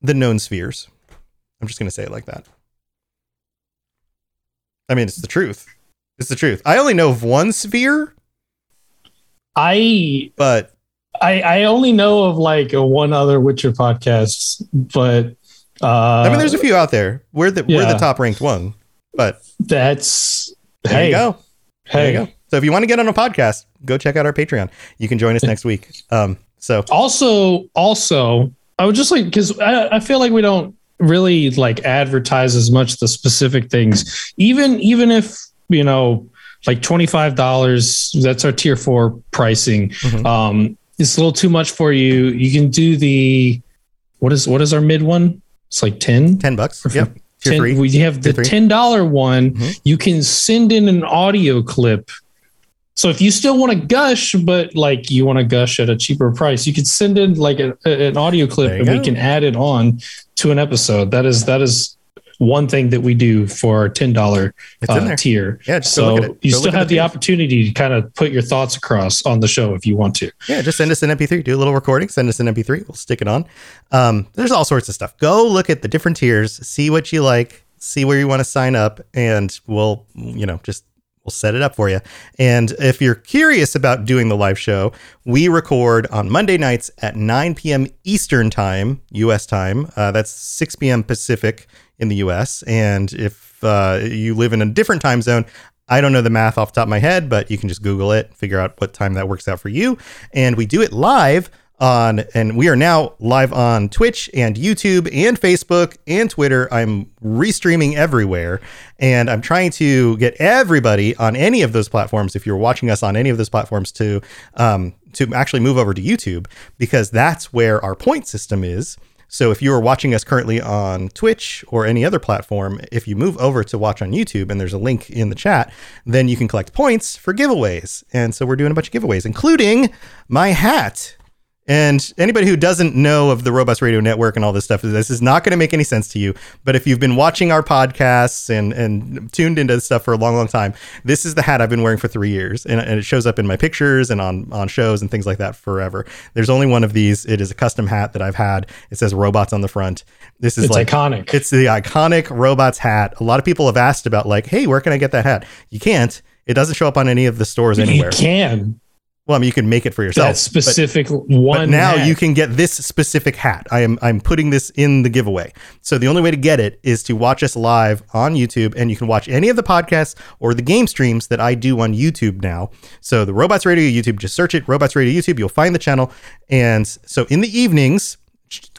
the known spheres. I'm just going to say it like that. I mean, it's the truth. It's the truth. I only know of one sphere, I but I, I only know of like one other Witcher podcast, but uh, I mean, there's a few out there. We're the we're the top ranked one, but that's there hey you go. There hey. you go. So if you want to get on a podcast, go check out our Patreon. You can join us next week. Um, so Also, also, I would just like because I, I feel like we don't really like advertise as much the specific things, even even if you know like twenty five dollars. That's our tier four pricing. Mhm. Um, it's a little too much for you. You can do the what is what is our mid one? It's like ten. ten bucks. For- Yep. Tier 10 three. we have the three. ten dollar one. Mhm. You can send in an audio clip. So if you still want to gush, but like you want to gush at a cheaper price, you could send in like a, a- an audio clip, and we can add it on to an episode. That is that is one thing that we do for our ten dollar uh, tier. Yeah, so look at it. you Go still have the the opportunity to kind of put your thoughts across on the show if you want to. Yeah, just send us an MP3. Do a little recording. Send us an MP3. We'll stick it on. Um, there's all sorts of stuff. Go look at the different tiers. See what you like. See where you want to sign up, and we'll you know just we'll set it up for you. And if you're curious about doing the live show, we record on Monday nights at 9 p.m. Eastern time, U.S. time. Uh, that's 6 p.m. Pacific in the U.S. And if uh, you live in a different time zone, I don't know the math off the top of my head, but you can just Google it, figure out what time that works out for you. And we do it live on, and we are now live on Twitch and YouTube and Facebook and Twitter. I'm restreaming everywhere, and I'm trying to get everybody on any of those platforms. If you're watching us on any of those platforms, to um, to actually move over to YouTube because that's where our point system is. So if you are watching us currently on Twitch or any other platform, if you move over to watch on YouTube and there's a link in the chat, then you can collect points for giveaways. And so we're doing a bunch of giveaways, including my hat. And anybody who doesn't know of the Robots Radio Network and all this stuff, this is not going to make any sense to you. But if you've been watching our podcasts and, and tuned into this stuff for a long, long time, this is the hat I've been wearing for three years. And, and it shows up in my pictures and on, on shows and things like that forever. There's only one of these. It is a custom hat that I've had. It says robots on the front. This is It's like iconic. It's the iconic robots hat. A lot of people have asked about like, hey, where can I get that hat? You can't. It doesn't show up on any of the stores anywhere. You can Well, I mean, you can make it for yourself. that specific one. But now hat. you can get this specific hat. I am I'm putting this in the giveaway. So the only way to get it is to watch us live on YouTube, and you can watch any of the podcasts or the game streams that I do on YouTube now. So the Robots Radio YouTube, just search it, Robots Radio YouTube. You'll find the channel. And so in the evenings,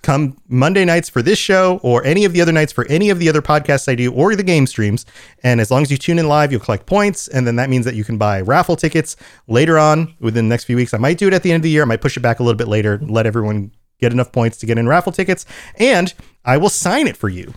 come Monday nights for this show or any of the other nights for any of the other podcasts I do or the game streams. And as long as you tune in live, you'll collect points. And then that means that you can buy raffle tickets later on within the next few weeks. I might do it at the end of the year. I might push it back a little bit later, let everyone get enough points to get in raffle tickets. And I will sign it for you.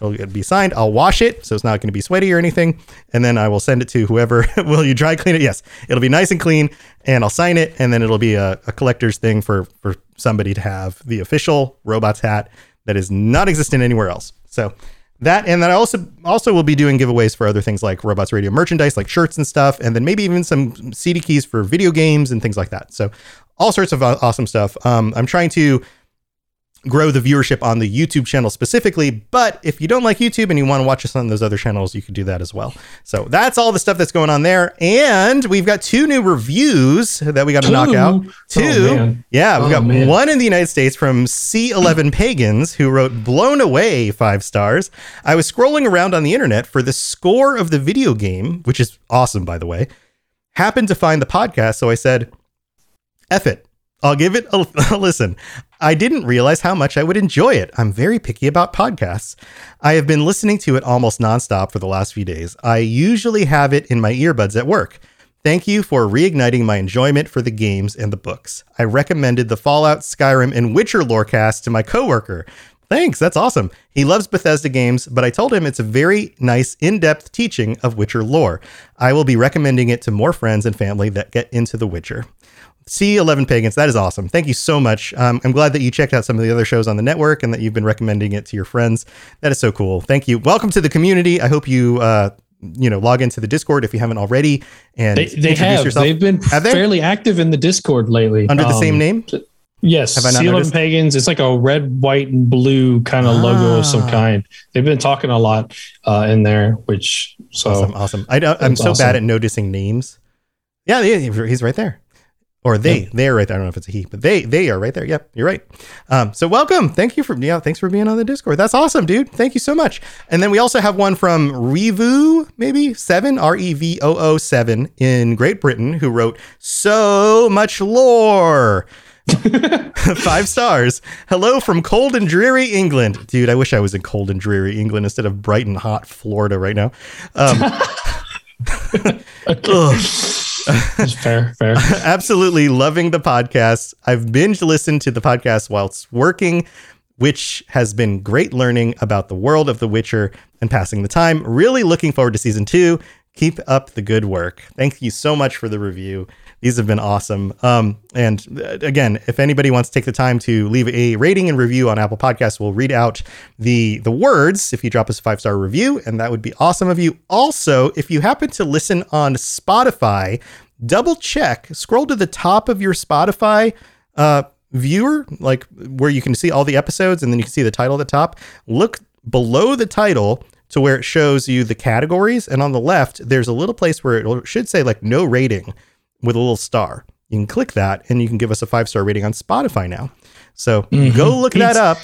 It'll be signed. I'll wash it, so it's not going to be sweaty or anything, and then I will send it to whoever. will you dry clean it? Yes, it'll be nice and clean, and I'll sign it, and then it'll be a, a collector's thing for for somebody to have the official robots hat that is not existent anywhere else. So that, and then I also also will be doing giveaways for other things like Robots Radio merchandise, like shirts and stuff, and then maybe even some CD keys for video games and things like that. So all sorts of awesome stuff. Um, I'm trying to grow the viewership on the YouTube channel specifically. But if you don't like YouTube and you want to watch us on those other channels, you can do that as well. So that's all the stuff that's going on there. And we've got two new reviews that we got to knock out. Oh, Two. man. yeah, we've Oh, got man. one in the United States from C11 Pagans who wrote Blown Away five stars. I was scrolling around on the internet for the score of the video game, which is awesome, by the way. Happened to find the podcast, so I said, F it. I'll give it a, a listen. I didn't realize how much I would enjoy it. I'm very picky about podcasts. I have been listening to it almost nonstop for the last few days. I usually have it in my earbuds at work. Thank you for reigniting my enjoyment for the games and the books. I recommended the Fallout, Skyrim, and Witcher lorecast to my coworker. Thanks, that's awesome. He loves Bethesda games, but I told him it's a very nice, in depth teaching of Witcher lore. I will be recommending it to more friends and family that get into The Witcher. C11 Pagans, that is awesome. Thank you so much. Um, I'm glad that you checked out some of the other shows on the network and that you've been recommending it to your friends. That is so cool. Thank you. Welcome to the community. I hope you, uh, you know, log into the Discord if you haven't already and They, they introduce have. yourself They've been Have they? fairly active in the Discord lately. under the Um, same name. Yes, Have I not C11 noticed? Pagans. It's like a red, white, and blue kind of logo of some Ah. kind. They've been talking a lot uh, in there, which so Awesome, awesome. I don't, I'm so awesome. bad at noticing names. Yeah, yeah, he's right there. Or they, they are right there. I don't know if it's a he, but they, they are right there. Yep, you're right. Um, so welcome. Thank you for, yeah, thanks for being on the Discord. That's awesome, dude. Thank you so much. And then we also have one from Revu, maybe seven, R E V O O seven in Great Britain, who wrote so much lore. Five stars. Hello from cold and dreary England. Dude, I wish I was in cold and dreary England instead of bright and hot Florida right now. Um, fair, fair. absolutely loving the podcast. I've binge listened to the podcast whilst working, which has been great learning about the world of The Witcher and passing the time. Really looking forward to season two. Keep up the good work. Thank you so much for the review. These have been awesome. Um, and uh, again, if anybody wants to take the time to leave a rating and review on Apple Podcasts, we'll read out the the words if you drop us a five star review, and that would be awesome of you. Also, if you happen to listen on Spotify, double check, scroll to the top of your Spotify uh, viewer, like where you can see all the episodes, and then you can see the title at the top. Look below the title to where it shows you the categories, and on the left, there's a little place where it should say like no rating with a little star. You can click that, and you can give us a five star rating on Spotify now. So go mm-hmm. look that up.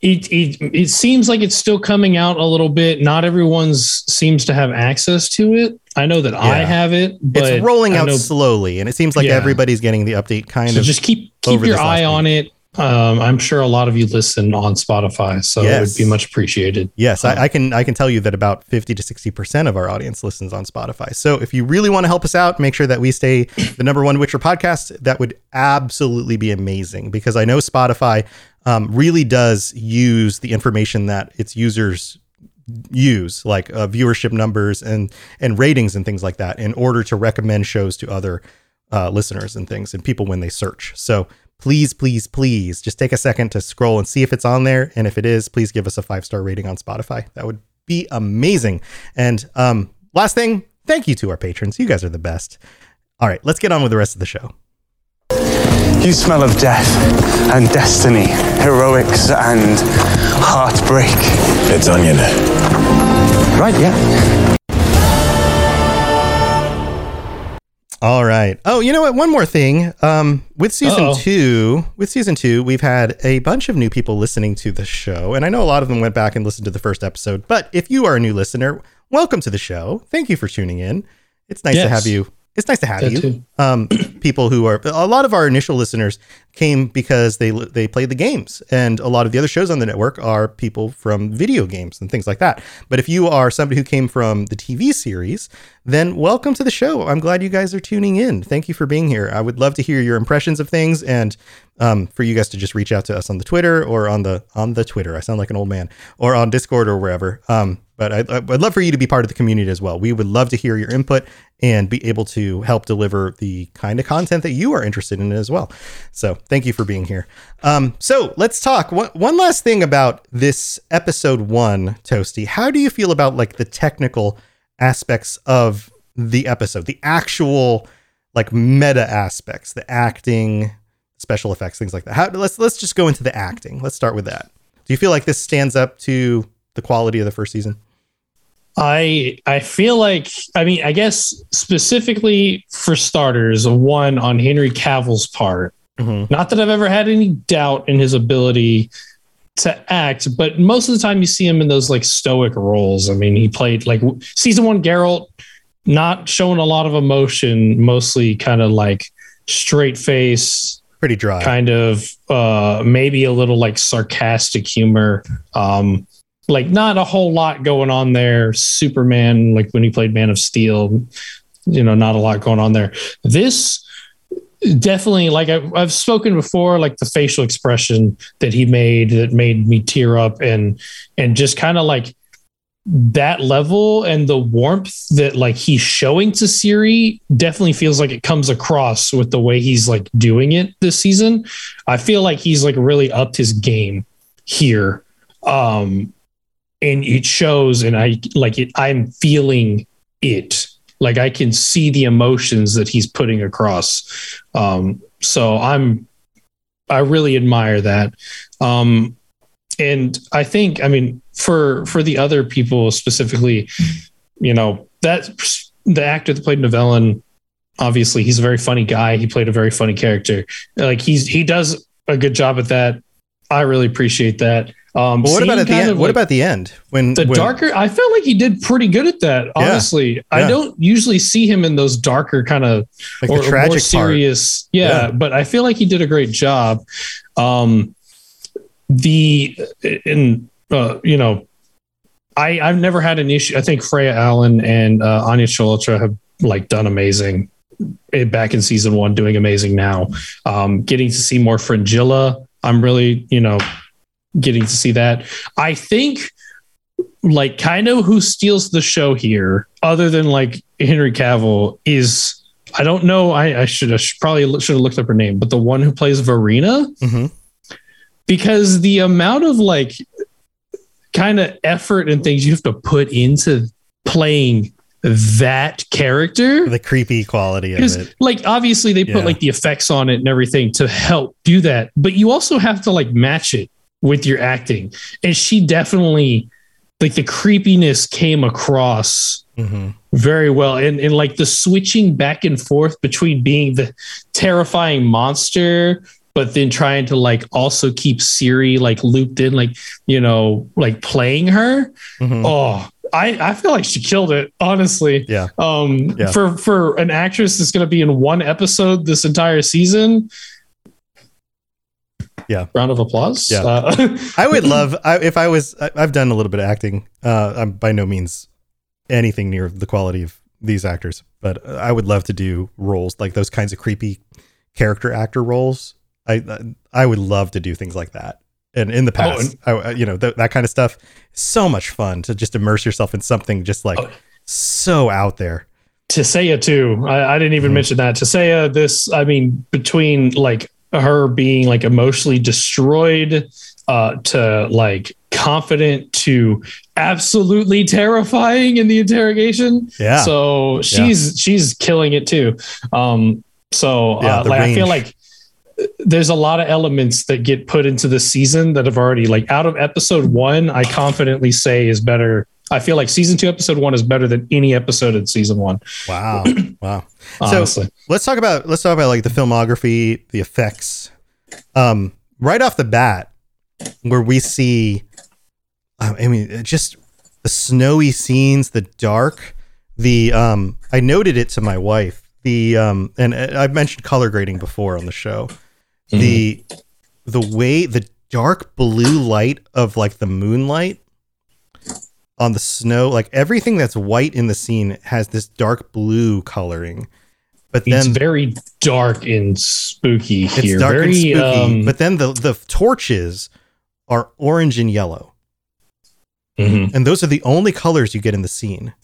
It, it it seems like it's still coming out a little bit. Not everyone's seems to have access to it. I know that I have it, but it's rolling out slowly, and it seems like Yeah. everybody's getting the update kind so of. just keep keep your eye on it. Um, I'm sure a lot of you listen on Spotify, so it would be much appreciated. Yes, I, I can I can tell you that about fifty to sixty percent of our audience listens on Spotify. So if you really want to help us out, make sure that we stay the number one Witcher podcast. That would absolutely be amazing because I know Spotify um, really does use the information that its users use, like uh, viewership numbers and and ratings and things like that, in order to recommend shows to other uh, listeners and things and people when they search. So please, please, please just take a second to scroll and see if it's on there. And if it is, please give us a five star rating on Spotify. That would be amazing. And um, last thing, thank you to our patrons. You guys are the best. All right, let's get on with the rest of the show. You smell of death and destiny, heroics and heartbreak. It's onion. Right, yeah. All right. Oh, you know what? One more thing. Um, with season Uh-oh. two, with season two, we've had a bunch of new people listening to the show, and I know a lot of them went back and listened to the first episode. But if you are a new listener, welcome to the show. Thank you for tuning in. It's nice to have you. It's nice to have That you. too. Um, people who are a lot of our initial listeners came because they they played the games, and a lot of the other shows on the network are people from video games and things like that. But if you are somebody who came from the TV series, then welcome to the show. I'm glad you guys are tuning in. Thank you for being here. I would love to hear your impressions of things, and um, for you guys to just reach out to us on the Twitter or on the on the Twitter. I sound like an old man, or on Discord or wherever. Um, but I, I'd love for you to be part of the community as well. We would love to hear your input and be able to help deliver the kind of content that you are interested in as well. So thank you for being here. Um, so let's talk one, one last thing about this episode one, Toasty. How do you feel about like the technical aspects of the episode, the actual like meta aspects, the acting, special effects, things like that? How, let's let's just go into the acting. Let's start with that. Do you feel like this stands up to the quality of the first season? I I feel like I mean I guess specifically for starters, one on Henry Cavill's part. Mhm. Not that I've ever had any doubt in his ability to act, but most of the time you see him in those like stoic roles. I mean, he played like season one Geralt, not showing a lot of emotion, mostly kind of like straight face, Pretty dry. kind of uh maybe a little like sarcastic humor um like not a whole lot going on there superman like when he played man of steel you know not a lot going on there this definitely like I, i've spoken before like the facial expression that he made that made me tear up and and just kind of like that level and the warmth that like he's showing to Ciri definitely feels like it comes across with the way he's like doing it this season. I feel like he's like really upped his game here. Um and it shows and I like it I'm feeling it. Like I can see the emotions that he's putting across. Um so I'm I really admire that. Um and I think, I mean, for for the other people specifically, you know, that the actor that played Nivellen, obviously he's a very funny guy. He played a very funny character. Like he's he does a good job at that. I really appreciate that. Um, But what about at the end? of, What like, about the end? When the when- darker? I felt like he did pretty good at that. Honestly, yeah. I don't usually see him in those darker kind of like or, or more serious. Yeah, Yeah. but I feel like he did a great job. Um, the in uh, you know, I I've never had an issue. I think Freya Allan and uh, Anya Chalotra have like done amazing eh, back in season one, doing amazing now. Um, getting to see more Fringilla, I'm really you know getting to see that. I think like kind of who steals the show here, other than like Henry Cavill, is I don't know. I, I should have probably should have looked up her name, but the one who plays Vereena, Mhm. because the amount of like kind of effort and things you have to put into playing that character the creepy quality of it. like obviously they put Yeah. like the effects on it and everything to help do that but you also have to like match it with your acting and she definitely like the creepiness came across hmm very well and, and like the switching back and forth between being the terrifying monster but then trying to like also keep Ciri like looped in like you know like playing her hmm oh I, I feel like she killed it, honestly. Yeah. Um, Yeah. for for an actress that's going to be in one episode this entire season. Yeah. Round of applause. Yeah. Uh, I would love I, if I was. I, I've done a little bit of acting. Uh, I'm by no means anything near the quality of these actors, but I would love to do roles like those kinds of creepy character actor roles. I I would love to do things like that. And in the Oh, past, I, I- you know, th- that kind of stuff. So much fun to just immerse yourself in something just like Oh. so out there. Tissaia too. I, I didn't even Mhm. mention that. Tissaia, this, I mean, between like her being like emotionally destroyed uh, to like confident to absolutely terrifying in the interrogation. Yeah. So she's she's killing it too. Um, so Yeah, uh, like I feel like there's a lot of elements that get put into the season that have already like out of episode one, I confidently say is better. I feel like season two, episode one is better than any episode in season one. Wow. wow. Honestly. So let's talk about let's talk about like the filmography, the effects. Um, right off the bat, where we see, uh, I mean, just the snowy scenes, the dark, the um. I noted it to my wife. The um, and uh, I've mentioned color grading before on the show. The the way the dark blue light of like the moonlight on the snow, like everything that's white in the scene has this dark blue coloring. But it's then very dark and spooky it's here. dark very, and spooky. um, but then the the torches are orange and yellow, mhm. and those are the only colors you get in the scene.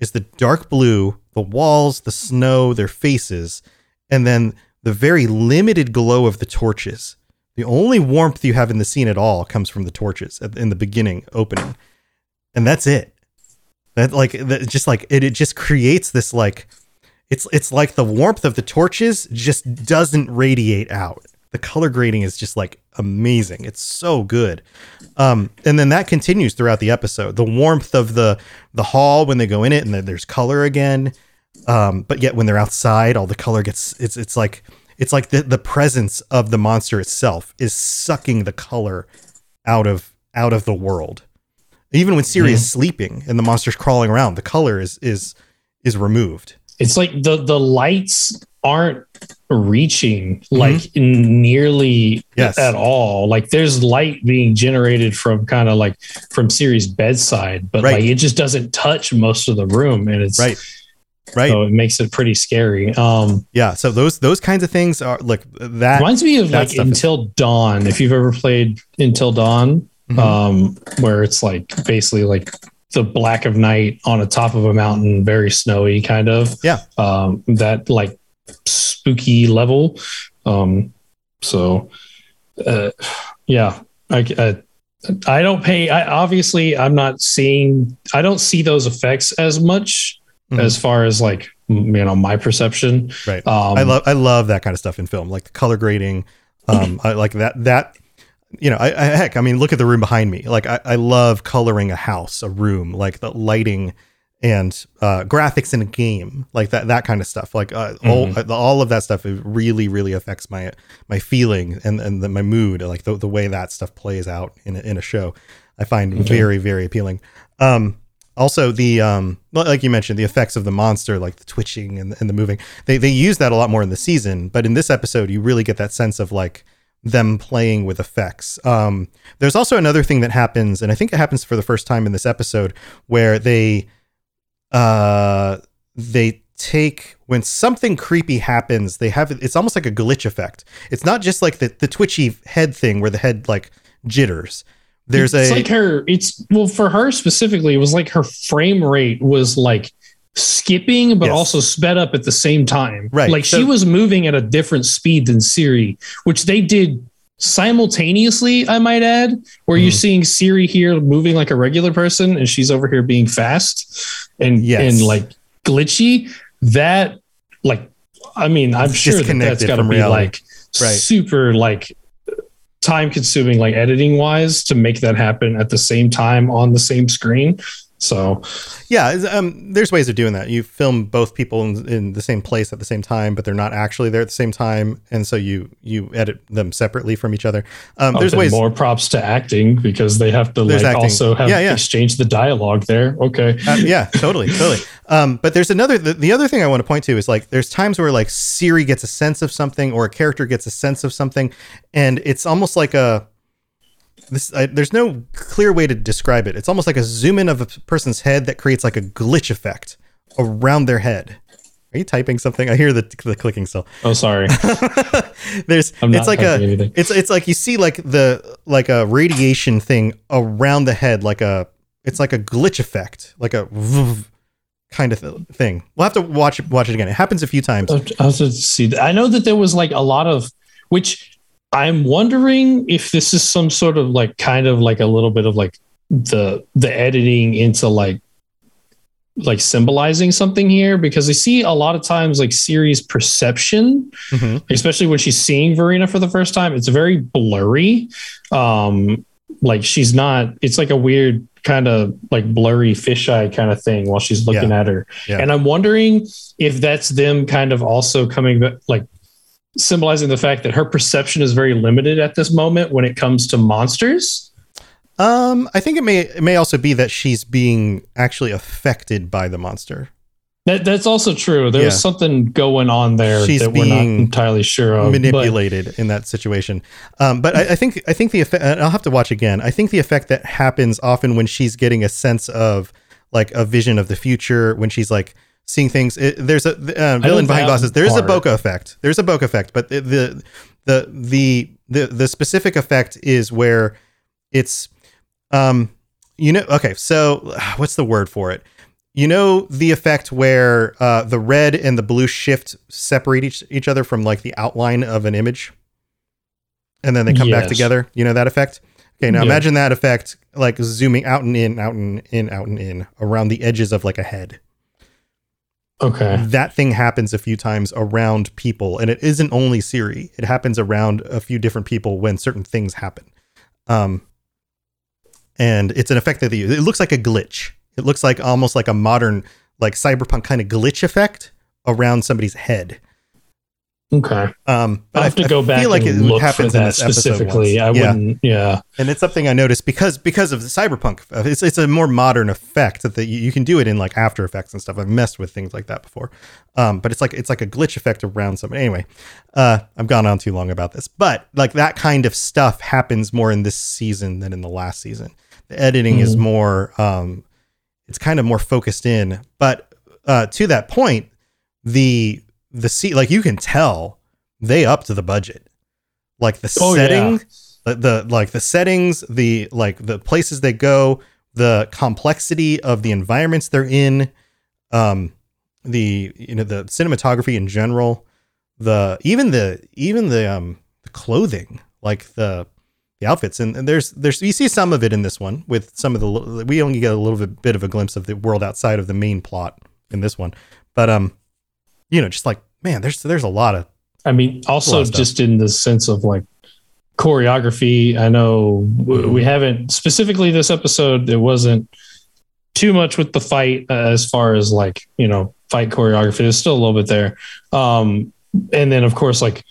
Is the dark blue, the walls, the snow, their faces, and then the very limited glow of the torches. The only warmth you have in the scene at all comes from the torches in the beginning opening, and that's it. That like that just like it, it just creates this like it's it's like the warmth of the torches just doesn't radiate out. The color grading is just like amazing. It's so good. Um, and then that continues throughout the episode. The warmth of the the hall when they go in it, and then there's color again. Um, but yet when they're outside, all the color gets it's it's like it's like the, the presence of the monster itself is sucking the color out of out of the world. Even when Ciri is sleeping and the monster's crawling around, the color is is is removed. it's like the the lights aren't reaching Mm-hmm. like nearly Yes. at all. Like there's light being generated from kind of like from Ciri's bedside, but Right. like it just doesn't touch most of the room, and it's Right. Right. So it makes it pretty scary. Um, Yeah. So those those kinds of things are like that. reminds me of like stuff is- Until Dawn. If you've ever played Until Dawn, Mhm. um, where it's like basically like the black of night on the top of a mountain, very snowy, kind of. Yeah. Um, that like spooky level. Um, so, uh, yeah, I, I, I don't pay. I obviously I'm not seeing. I don't see those effects as much Mhm. as far as like you know my perception. Right. Um, I love I love that kind of stuff in film, like the color grading. Um, I like that that you know, I, I heck, I mean, look at the room behind me. Like I, I love coloring a house, a room, like the lighting and uh, graphics in a game, like that that kind of stuff. Like uh, all all of that stuff really really affects my my feeling and and the, my mood, like the the way that stuff plays out in a, in a show. I find very very appealing. Um, also the um like you mentioned the effects of the monster like the twitching and, and the moving they they use that a lot more in the season but in this episode you really get that sense of like them playing with effects. Um there's also another thing that happens and i think it happens for the first time in this episode where they uh they take when something creepy happens they have it's almost like a glitch effect. It's not just like the, the twitchy head thing where the head like jitters. There's a it's a like her it's well for her specifically it was like her frame rate was like skipping but Yes. also sped up at the same time Right. like she was moving at a different speed than ciri which they did simultaneously i might add where you're Mhm. seeing ciri here moving like a regular person and she's over here being fast and Yes. and like glitchy that like i mean i'm sure that that's Disconnected got to be reality. like Right. super like time consuming like editing wise to make that happen at the same time on the same screen So Yeah, um, there's ways of doing that. You film both people in, in the same place at the same time, but they're not actually there at the same time, and so you you edit them separately from each other. Um, oh, there's ways. more props to acting because they have to There's like acting. also have Yeah, yeah. exchange the dialogue there. Okay. Uh, yeah, totally, totally. Um, but there's another. The, the other thing I want to point to is like there's times where like Ciri gets a sense of something or a character gets a sense of something, and it's almost like a. This I, there's no clear way to describe it. It's almost like a zoom in of a person's head that creates like a glitch effect around their head. Are you typing something? I hear the, the clicking still. Oh, sorry. There's I'm it's not like a anything. it's it's like you see like the like a radiation thing around the head like a it's like a glitch effect like a kind of th- thing. We'll have to watch watch it again. It happens a few times. I'll I'll have to see. I know that there was like a lot of which I'm wondering if this is some sort of like kind of like a little bit of like the the editing into like like symbolizing something here because I see a lot of times like Ciri's perception, Mhm. especially when she's seeing Vereena for the first time, it's very blurry. Um like she's not it's like a weird kind of like blurry fisheye kind of thing while she's looking at her. Yeah. And I'm wondering if that's them kind of also coming like symbolizing the fact that her perception is very limited at this moment when it comes to monsters. Um, I think it may it may also be that she's being actually affected by the monster. That that's also true. There's Yeah. something going on there She's that we're not entirely sure of. but- manipulated in that situation. Um, but I, I think I think the effect. and I'll have to watch again. I think the effect that happens often when she's getting a sense of like a vision of the future, when she's like seeing things. It, there's a uh, villain behind glasses. There's a bokeh effect. There's a bokeh effect, but the the the the the, the specific effect is where it's um you know okay so what's the word for it you know the effect where uh, the red and the blue shift separate each, each other from like the outline of an image and then they come back together you know that effect okay now Yeah. imagine that effect like zooming out and in out and in out and in around the edges of like a head Okay. that thing happens a few times around people and it isn't only ciri. It happens around a few different people when certain things happen. Um and it's an effect that they use. It looks like a glitch. It looks like almost like a modern like cyberpunk kind of glitch effect around somebody's head Okay. um but I'll have I, to go I back feel like and it look for happens in that specifically. I yeah wouldn't. Yeah. and it's something I noticed because because of the cyberpunk. uh, It's it's a more modern effect that the, you you can do it in like After Effects and stuff. I've messed with things like that before, um, but it's like it's like a glitch effect around something. Anyway, uh, I've gone on too long about this, but like that kind of stuff happens more in this season than in the last season. The editing is more, um, it's kind of more focused in. But uh, to that point, the the see like you can tell they upped to the budget, like the Oh, yeah. setting the, the like the settings the like the places they go the complexity of the environments they're in um the you know the cinematography in general the even the even the um the clothing like the the outfits. And, and there's there's you see some of it in this one with some of the we only get a little bit, bit of a glimpse of the world outside of the main plot in this one. But um you know just like man there's there's a lot of I mean, also stuff. just in the sense of like choreography. I know Mm-hmm. we haven't specifically this episode. It wasn't too much with the fight uh, as far as like you know fight choreography. There's still a little bit there, um, and then of course like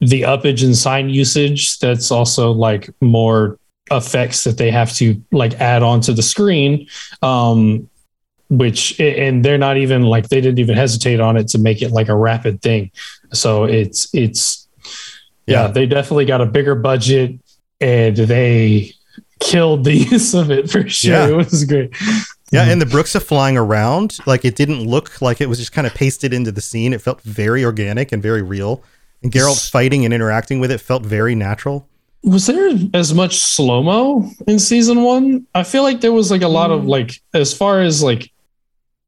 the uppage and sign usage. That's also like more effects that they have to like add onto the screen. Um, which and they're not even like they didn't even hesitate on it to make it like a rapid thing so it's it's yeah, Yeah. they definitely got a bigger budget and they killed the use of it for sure Yeah. it was great Yeah, and the Bruxa flying around, like it didn't look like it was just kind of pasted into the scene. It felt very organic and very real. And Geralt fighting and interacting with it felt very natural. was there as much slow mo in season one i feel like there was like a lot of mm. like as far as like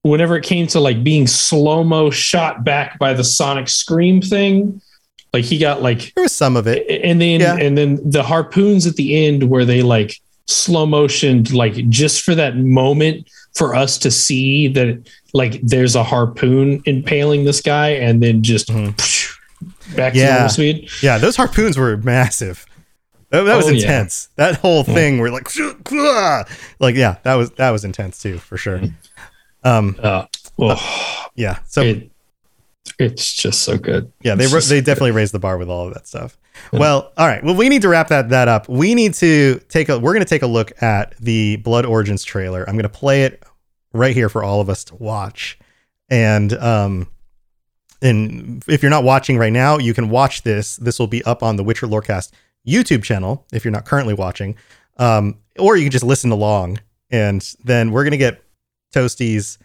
whenever it came to like being slow mo shot back by the sonic scream thing like he got like There was some of it. and then Yeah. and then the harpoons at the end where they like slow motioned like just for that moment for us to see that like there's a harpoon impaling this guy and then just back to Mm-hmm. Yeah. normal speed Yeah, those harpoons were massive. That, that was Oh, yeah. intense. That whole thing where like, like yeah, that was that was intense too for sure. Um, Uh, oh, yeah. So it, it's just so good. yeah, they just they definitely raised the bar with all of that stuff. Well, all right. Well, we need to wrap that that up. We need to take a. We're going to take a look at the Blood Origins trailer. I'm going to play it right here for all of us to watch. And um, and if you're not watching right now, you can watch this. This will be up on the Witcher Lorecast YouTube channel if you're not currently watching, um, or you can just listen along. And then we're going to get Toasty's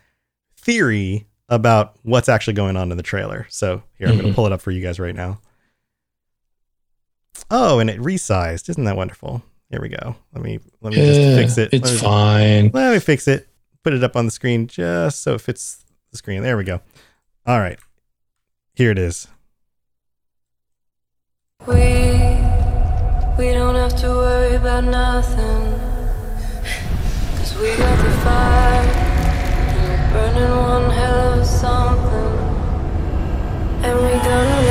theory about what's actually going on in the trailer. So here, I'm going to mm-hmm. pull it up for you guys right now. Oh, and it resized. Isn't that wonderful? Here we go. Let me let me just fix it. It's Let me- fine. let me fix it. Put it up on the screen just so it fits the screen. There we go. All right. Here it is. We we don't have to worry about nothing. Cause we got the fire and we're burning one hell of something. And we gonna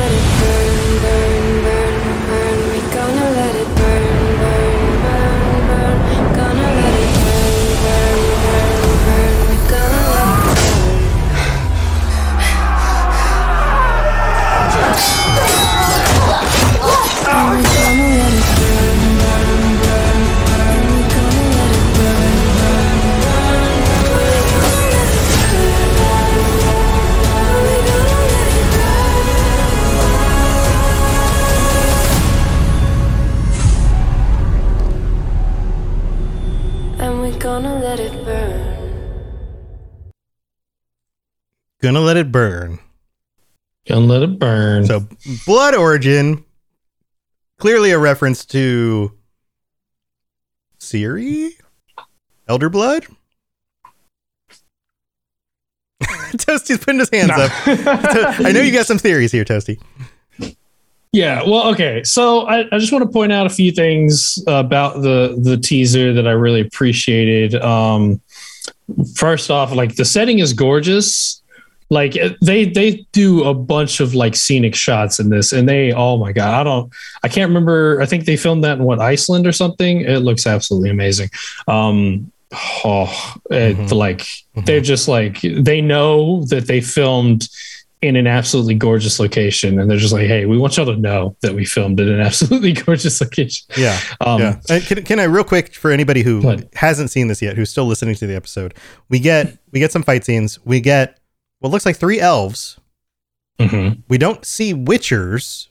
Gonna let it burn. Gonna let it burn. So, Blood Origin, clearly a reference to Ciri, Elder Blood. Toastie's putting his hands up. I know you got some theories here, Toasty. Yeah, well, okay. So I, I just want to point out a few things about the the teaser that I really appreciated. Um, first off, like the setting is gorgeous. Like they they do a bunch of like scenic shots in this, and they oh my god, I don't I can't remember. I think they filmed that in what Iceland or something. It looks absolutely amazing. Um, oh, it, Mhm. like they're just like they know that they filmed in an absolutely gorgeous location and they're just like hey we want y'all to know that we filmed in an absolutely gorgeous location Yeah. um yeah. Can, can I real quick for anybody who hasn't seen this yet, who's still listening to the episode, we get we get some fight scenes. We get what looks like three elves. mhm. We don't see witchers.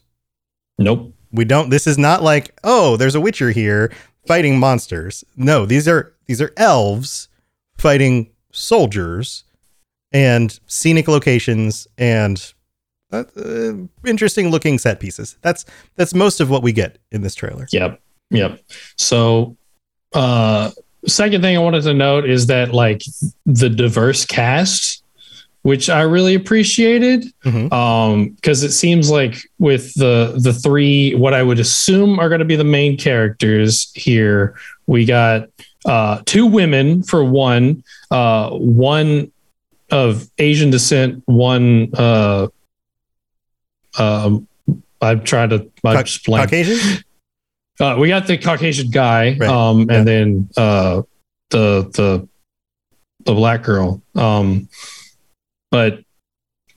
nope We don't. This is not like oh, there's a witcher here fighting monsters. No, these are these are elves fighting soldiers and scenic locations and uh, uh, interesting looking set pieces. That's that's most of what we get in this trailer. yep yep so uh second thing i wanted to note is that like the diverse cast which i really appreciated Mhm. um because it seems like with the the three what i would assume are going to be the main characters here we got uh two women for one uh one of asian descent one uh um i've tried to i Ca- just. Caucasian. Uh, we got the Caucasian guy, Right. um, Yeah. and then uh, the the the black girl. Um, but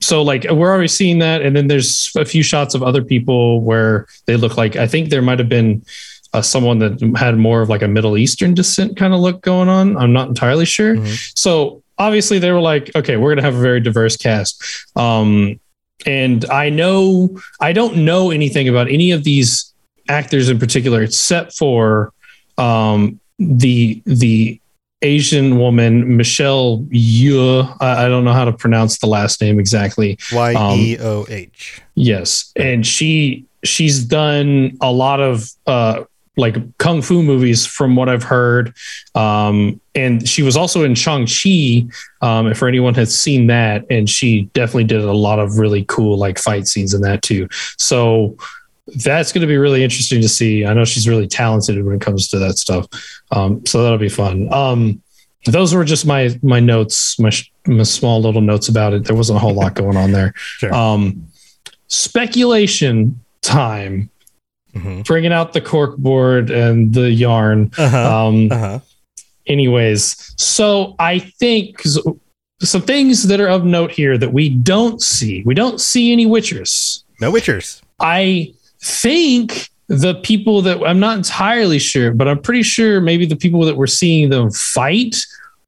so like we're already seeing that, and then there's a few shots of other people where they look like I think there might have been uh, someone that had more of like a Middle Eastern descent kind of look going on. I'm not entirely sure. Mhm. So obviously they were like, okay, we're gonna have a very diverse cast. Um, and I know I don't know anything about any of these actors in particular, except for um, the the Asian woman Michelle Yeoh. I, I don't know how to pronounce the last name exactly. Y E O H. Yes, and she she's done a lot of uh like kung fu movies from what I've heard. Um and she was also in Shang-Chi um if for anyone has seen that and she definitely did a lot of really cool like fight scenes in that too. So that's going to be really interesting to see. I know she's really talented when it comes to that stuff. Um so that'll be fun. Um those were just my my notes, my, my small little notes about it. There wasn't a whole lot going on there. Sure. Um, speculation time. bringing out the cork board and the yarn. Uh-huh. Um, Uh-huh. anyways, so I think some things that are of note here that we don't see. We don't see any witchers. No witchers. I think the people that I'm not entirely sure, but I'm pretty sure maybe the people that we're seeing them fight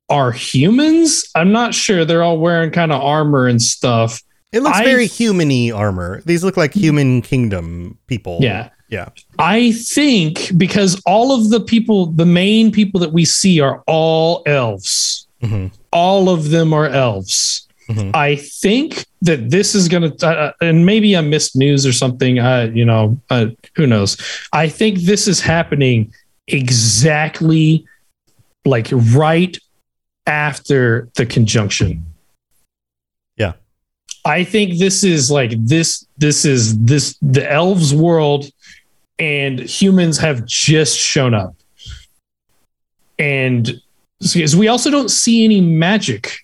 are humans. I'm not sure. They're all wearing kind of armor and stuff. It looks I- very human-y armor. These look like human kingdom people. Yeah. Yeah. I think because all of the people, the main people that we see are all elves. Mhm. All of them are elves. Mhm. I think that this is going to, uh, and maybe I missed news or something. Uh, you know, uh, who knows? I think this is happening exactly like right after the conjunction. Yeah. I think this is like this. This is this the elves' world, and humans have just shown up. And because we also don't see any magic,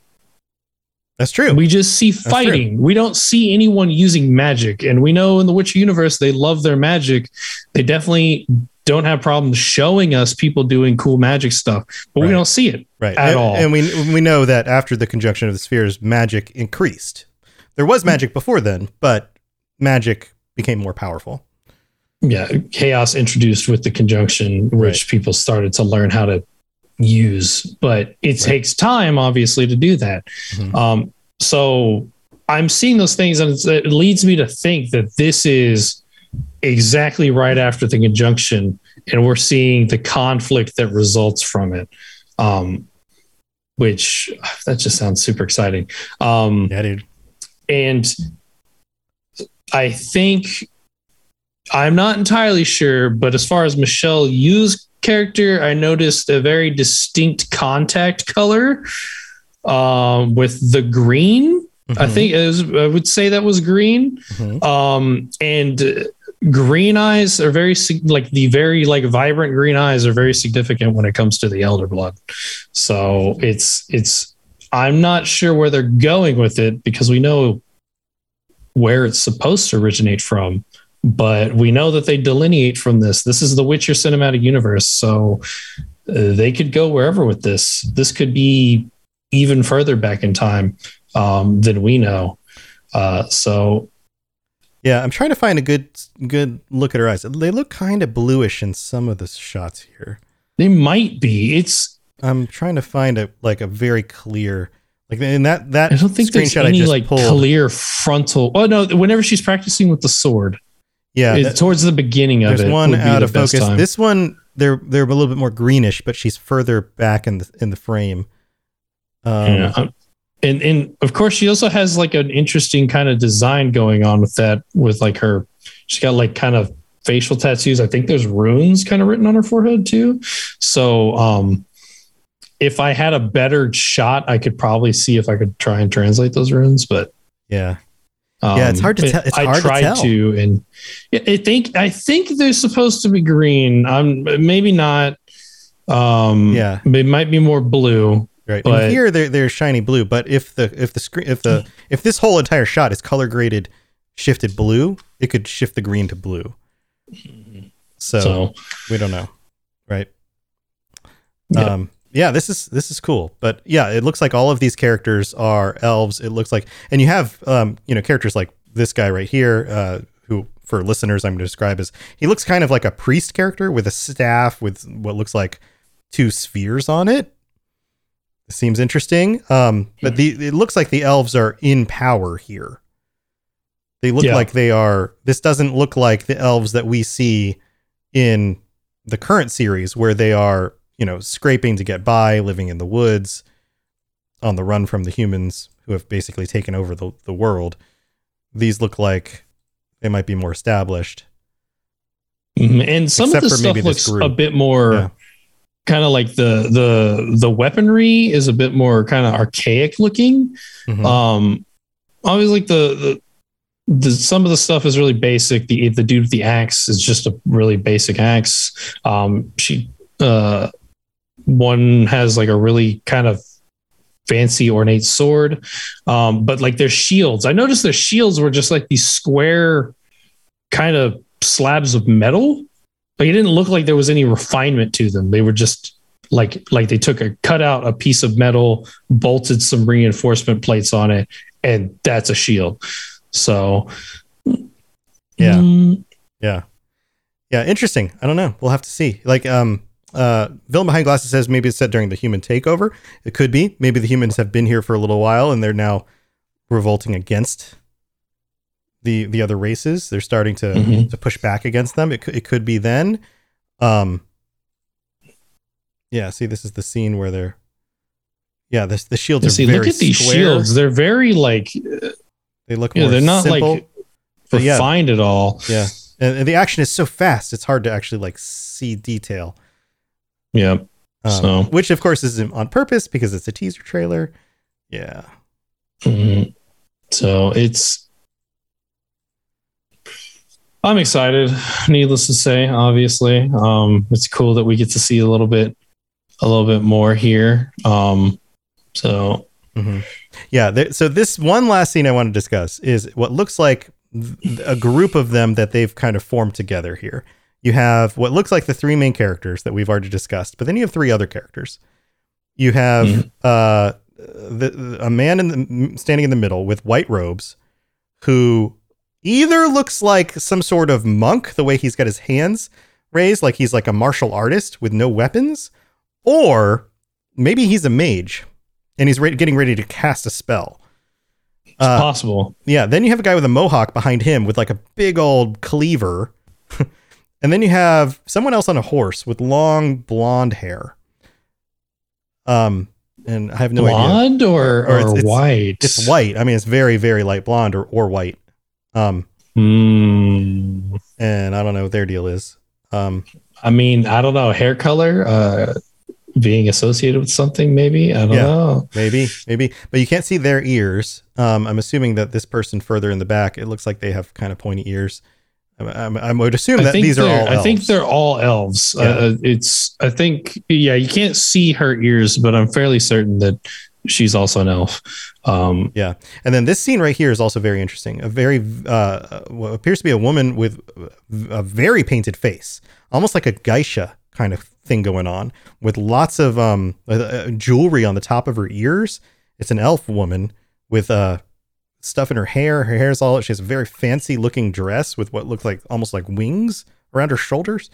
That's true. we just see fighting. We don't see anyone using magic, and we know in the Witcher universe they love their magic. They definitely don't have problems showing us people doing cool magic stuff, but we don't see it. right. at and, all. And we we know that after the conjunction of the spheres, magic increased. There was magic before then, but magic became more powerful. yeah, chaos introduced with the conjunction, which people started to learn how to use, but it takes time, obviously, to do that. Mhm. Um, so I'm seeing those things, and it leads me to think that this is exactly right after the conjunction, and we're seeing the conflict that results from it. Um, which that just sounds super exciting. Um, Yeah, dude. and I think I'm not entirely sure, but as far as Michelle Yu's character, I noticed a very distinct contact color um, with the green. I Mhm. think it was, I would say that was green. Mhm. Um, and green eyes are very like the very like vibrant green eyes are very significant when it comes to the elder blood. So it's it's I'm not sure where they're going with it because we know where it's supposed to originate from, but we know that they delineate from this. This is the Witcher cinematic universe, so uh, they could go wherever with this. This could be even further back in time um, than we know. Uh, so Yeah, I'm trying to find a good good look at her eyes. They look kind of bluish in some of the shots here. they might be. It's I'm trying to find a like a very clear like in that that I don't think there's any like pulled. clear frontal. Oh no! Whenever she's practicing with the sword, yeah, it's that- towards the beginning of there's it. one out of focus. time. This one they're they're a little bit more greenish, but she's further back in the in the frame. Um, yeah. Um, And and of course she also has like an interesting kind of design going on with that with like her she's got like kind of facial tattoos. I think there's runes kind of written on her forehead too. So um if I had a better shot, I could probably see if I could try and translate those runes, but yeah, um, Yeah, it's hard to tell- it's I hard to tried tell. to, and I think I think they're supposed to be green. I'm maybe not. Um, Yeah. they might be more blue. right. But- and here they're they're shiny blue, but if the if the screen if the if this whole entire shot is color graded shifted blue, it could shift the green to blue. So, So, we don't know, right? Yeah. Um, yeah, this is this is cool, but yeah, it looks like all of these characters are elves. It looks like, and you have um, you know, characters like this guy right here, uh, who for listeners I'm going to describe as he looks kind of like a priest character with a staff with what looks like two spheres on it. Seems interesting. Um, but the it looks like the elves are in power here. They look Yeah. like they are. This doesn't look like the elves that we see in the current series, where they are, you know, scraping to get by, living in the woods, on the run from the humans who have basically taken over the, the world. These look like they might be more established. Mhm. and some Except of the stuff looks a bit more. Yeah. Kind of like the the the weaponry is a bit more kind of archaic looking. Mhm. Um, always like the, the the some of the stuff is really basic. The the dude with the axe is just a really basic axe. Um, she uh, one has like a really kind of fancy ornate sword. Um, but like their shields, I noticed their shields were just like these square kind of slabs of metal. But it didn't look like there was any refinement to them. They were just like like they took a cut out a piece of metal, bolted some reinforcement plates on it, and that's a shield. So Yeah. mm, Yeah. Yeah. Interesting. I don't know. We'll have to see. Like, um, uh, Villain Behind Glasses says maybe it's set during the human takeover. It could be. Maybe the humans have been here for a little while and they're now revolting against the the other races. They're starting to Mhm. to push back against them. It could it could be then. Um. Yeah. See, this is the scene where they're. Yeah, this the shields are see, very look at these square. shields. They're very like They look yeah, more they're not simple. like But yeah. refined at all. Yeah, and, and the action is so fast; it's hard to actually like see detail. Yeah. Um, So- which of course is on purpose because it's a teaser trailer. Yeah, Mhm. So it's. I'm excited. Needless to say, obviously, um, it's cool that we get to see a little bit, a little bit more here. Um, so Mhm. yeah. There, so this one last scene I want to discuss is what looks like a group of them that they've kind of formed together here. You have what looks like the three main characters that we've already discussed, but then you have three other characters. You have Mhm. uh, the, a man in the, standing in the middle with white robes, who either looks like some sort of monk, the way he's got his hands raised, like he's like a martial artist with no weapons, or maybe he's a mage and he's re- getting ready to cast a spell. it's Uh, possible. yeah, then you have a guy with a mohawk behind him with like a big old cleaver. and then you have someone else on a horse with long blonde hair. Um and I have no idea. Blonde or, Or or, it's- it's- white? It's white. I mean, it's very very light blonde or, or white. Um Hmm. and I don't know what their deal is. Um I mean, I don't know. Hair color uh, being associated with something, maybe. I don't Yeah. know. maybe maybe but you can't see their ears. Um I'm assuming that this person further in the back, it looks like they have kind of pointy ears. I, I, I would assume that these are all I think elves. they're all elves. Yeah. Uh, it's. I think. Yeah, you can't see her ears, but I'm fairly certain that she's also an elf. Um, Yeah, and then this scene right here is also very interesting. A very uh, what appears to be a woman with a very painted face, almost like a geisha kind of thing going on, with lots of um uh, uh, jewelry on the top of her ears. It's an elf woman with uh stuff in her hair. Her hair's all. She has a very fancy looking dress with what looks like almost like wings around her shoulders.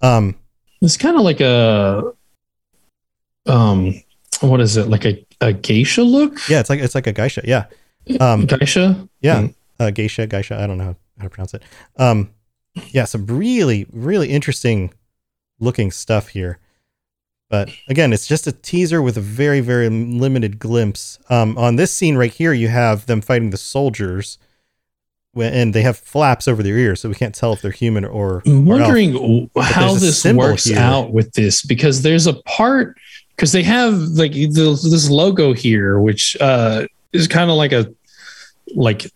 Um, it's kind of like a. Um, what is it? Like a, a geisha look? yeah, it's like it's like a geisha. Yeah, um, geisha. Yeah, Hmm. uh, geisha, geisha. I don't know how to pronounce it. Um, yeah, some really, really interesting looking stuff here. But again, it's just a teaser with a very, very limited glimpse. Um, on this scene right here, you have them fighting the soldiers, and they have flaps over their ears, so we can't tell if they're human or. I'm wondering w- how this works here. out with this because there's a part because they have like the, this logo here, which uh, is kind of like a like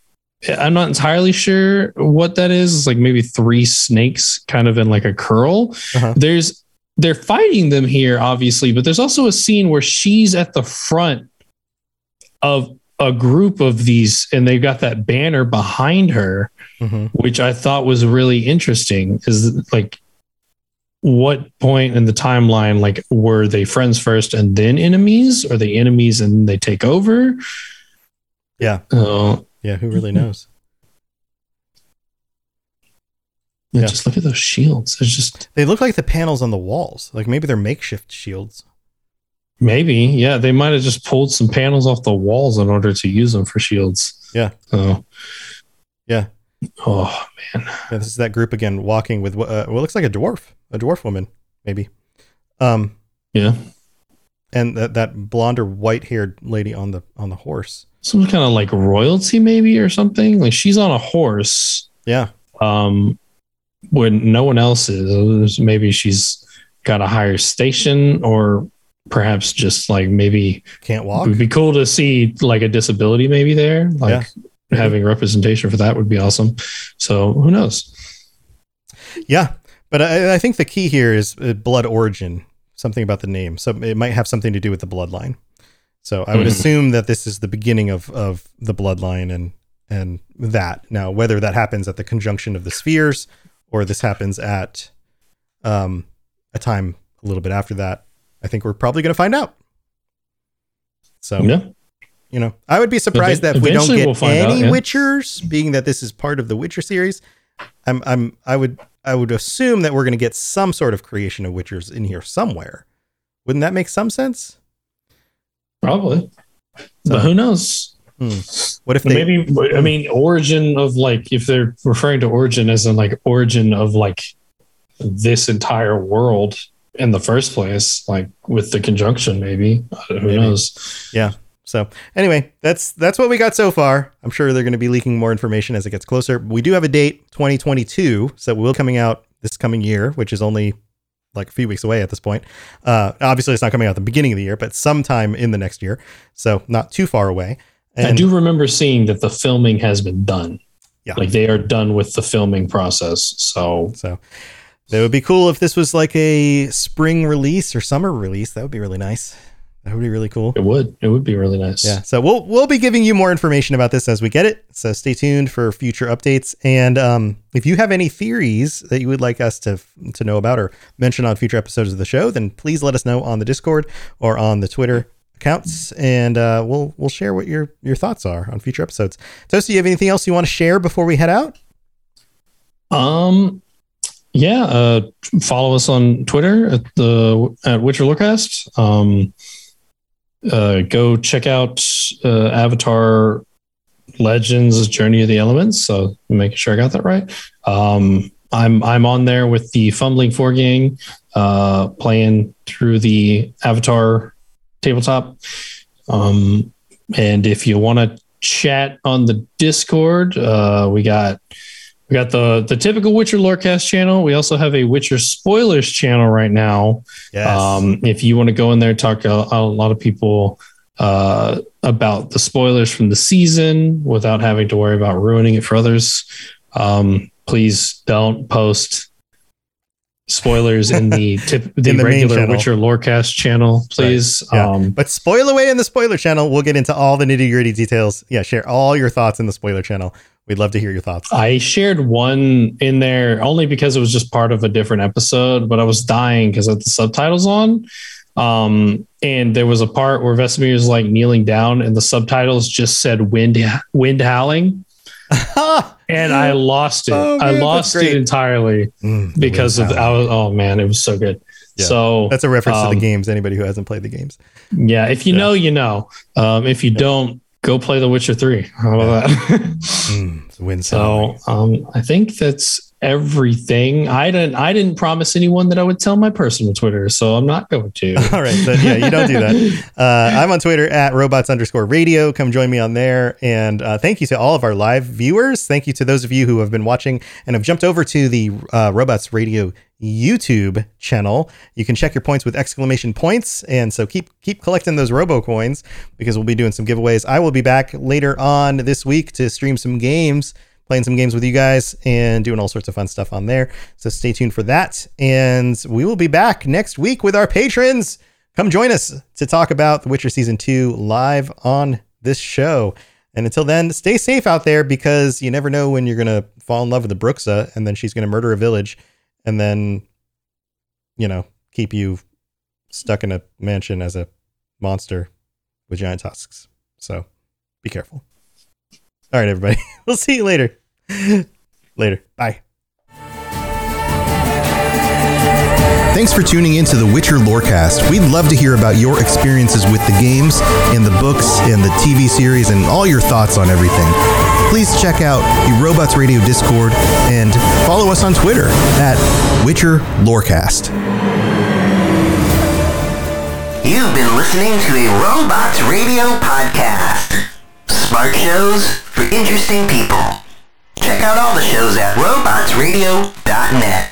I'm not entirely sure what that is. It's like maybe three snakes kind of in like a curl. Uh-huh. There's they're fighting them here, obviously, but there's also a scene where she's at the front of a group of these, and they've got that banner behind her Mhm. which I thought was really interesting. Is like, what point in the timeline, like, were they friends first and then enemies? Or they enemies and they take over? Yeah, Oh, yeah. Who really knows? Yeah, Yeah. just look at those shields. It's just They look like the panels on the walls. Like maybe they're makeshift shields. maybe, yeah, they might have just pulled some panels off the walls in order to use them for shields. Yeah. Oh, Yeah. oh man. Yeah, this is that group again, walking with uh, what looks like a dwarf, a dwarf woman, maybe. Um, Yeah. and that that blonde or white haired lady on the on the horse. Some kind of like royalty, maybe, or something. Like she's on a horse. Yeah, um, when no one else is. Maybe she's got a higher station, or perhaps just like maybe can't walk. It would be cool to see like a disability maybe there. Like having representation for that would be awesome. So who knows? Yeah, but I, I think the key here is uh, blood origin. Something about the name, so it might have something to do with the bloodline. So I would Mhm. assume that this is the beginning of of the bloodline and and that. Now, whether that happens at the conjunction of the spheres or this happens at um, a time a little bit after that. I think we're probably going to find out. So, Yeah. you know, I would be surprised that if we don't get we'll any out, yeah. Witchers, being that this is part of the Witcher series. I'm, I'm, I would, I would assume that we're going to get some sort of creation of Witchers in here somewhere. Wouldn't that make some sense? Probably. So- but who knows? What if they? Maybe I mean origin of like if they're referring to origin as in like origin of like this entire world in the first place, like with the conjunction, maybe. Who Maybe. knows? Yeah. So anyway, that's that's what we got so far. I'm sure they're going to be leaking more information as it gets closer. We do have a date, 2022, so we'll coming out this coming year, which is only like a few weeks away at this point. Uh, obviously, it's not coming out at the beginning of the year, but sometime in the next year, so not too far away. I do remember seeing that the filming has been done. Yeah. Like they are done with the filming process. So So that would be cool if this was like a spring release or summer release. That would be really nice. That would be really cool. it would. It would be really nice. Yeah. So we'll we'll be giving you more information about this as we get it. So stay tuned for future updates. And um, if you have any theories that you would like us to to know about or mention on future episodes of the show, then please let us know on the Discord or on the Twitter accounts, and uh, we'll we'll share what your your thoughts are on future episodes. Toast, do you have anything else you want to share before we head out? Um, yeah. Uh, follow us on Twitter at the at Witcher Lorecast. Um, uh, go check out uh, Avatar Legends: Journey of the Elements. So making sure I got that right. Um, I'm I'm on there with the Fumbling Four gang, uh, playing through the Avatar tabletop. Um, and if you want to chat on the Discord, uh, we got we got the the typical Witcher Lorecast channel. We also have a Witcher spoilers channel right now. Yes. Um, if you want to go in there and talk to a, a lot of people uh, about the spoilers from the season without having to worry about ruining it for others, um, please don't post spoilers in the tip, the, In the regular. Witcher Lorecast channel, please. Yeah. Um, but spoil away in the spoiler channel. We'll get into all the nitty gritty details. Yeah, share all your thoughts in the spoiler channel. We'd love to hear your thoughts. I shared one in there only because it was just part of a different episode, but I was dying because I had the subtitles on. Um, and there was a part where Vesemir was like kneeling down and the subtitles just said wind wind howling. and I lost it. Oh, I man, that's lost it entirely Mm, because of. I was, oh man, it was so good. Yeah. So That's a reference to um, the games. Anybody who hasn't played the games. Yeah, if you Yeah. know, you know. Um, if you don't, go play The Witcher Three. How about that? Mm, sound. So um, I think that's everything. I didn't I didn't promise anyone that I would tell my personal Twitter, so I'm not going to. All right. So yeah, you don't do that. Uh, I'm on Twitter at robots underscore radio. Come join me on there. And uh, thank you to all of our live viewers. Thank you to those of you who have been watching and have jumped over to the uh, Robots Radio YouTube channel. You can check your points with exclamation points. And so keep keep collecting those Robo coins because we'll be doing some giveaways. I will be back later on this week to stream some games playing some games with you guys and doing all sorts of fun stuff on there. So stay tuned for that. And we will be back next week with our patrons. Come join us to talk about The Witcher Season 2 live on this show. And until then, stay safe out there because you never know when you're to fall in love with the Bruxa and then she's to murder a village and then, you know, keep you stuck in a mansion as a monster with giant tusks. So be careful. All right, everybody. we'll see you later. later. Bye. Thanks for tuning in to the Witcher Lorecast. We'd love to hear about your experiences with the games and the books and the TV series and all your thoughts on everything. Please check out the Robots Radio Discord and follow us on Twitter at Witcher Lorecast. You've been listening to a Robots Radio podcast. Smart shows for interesting people. Check out all the shows at robotsradio.net.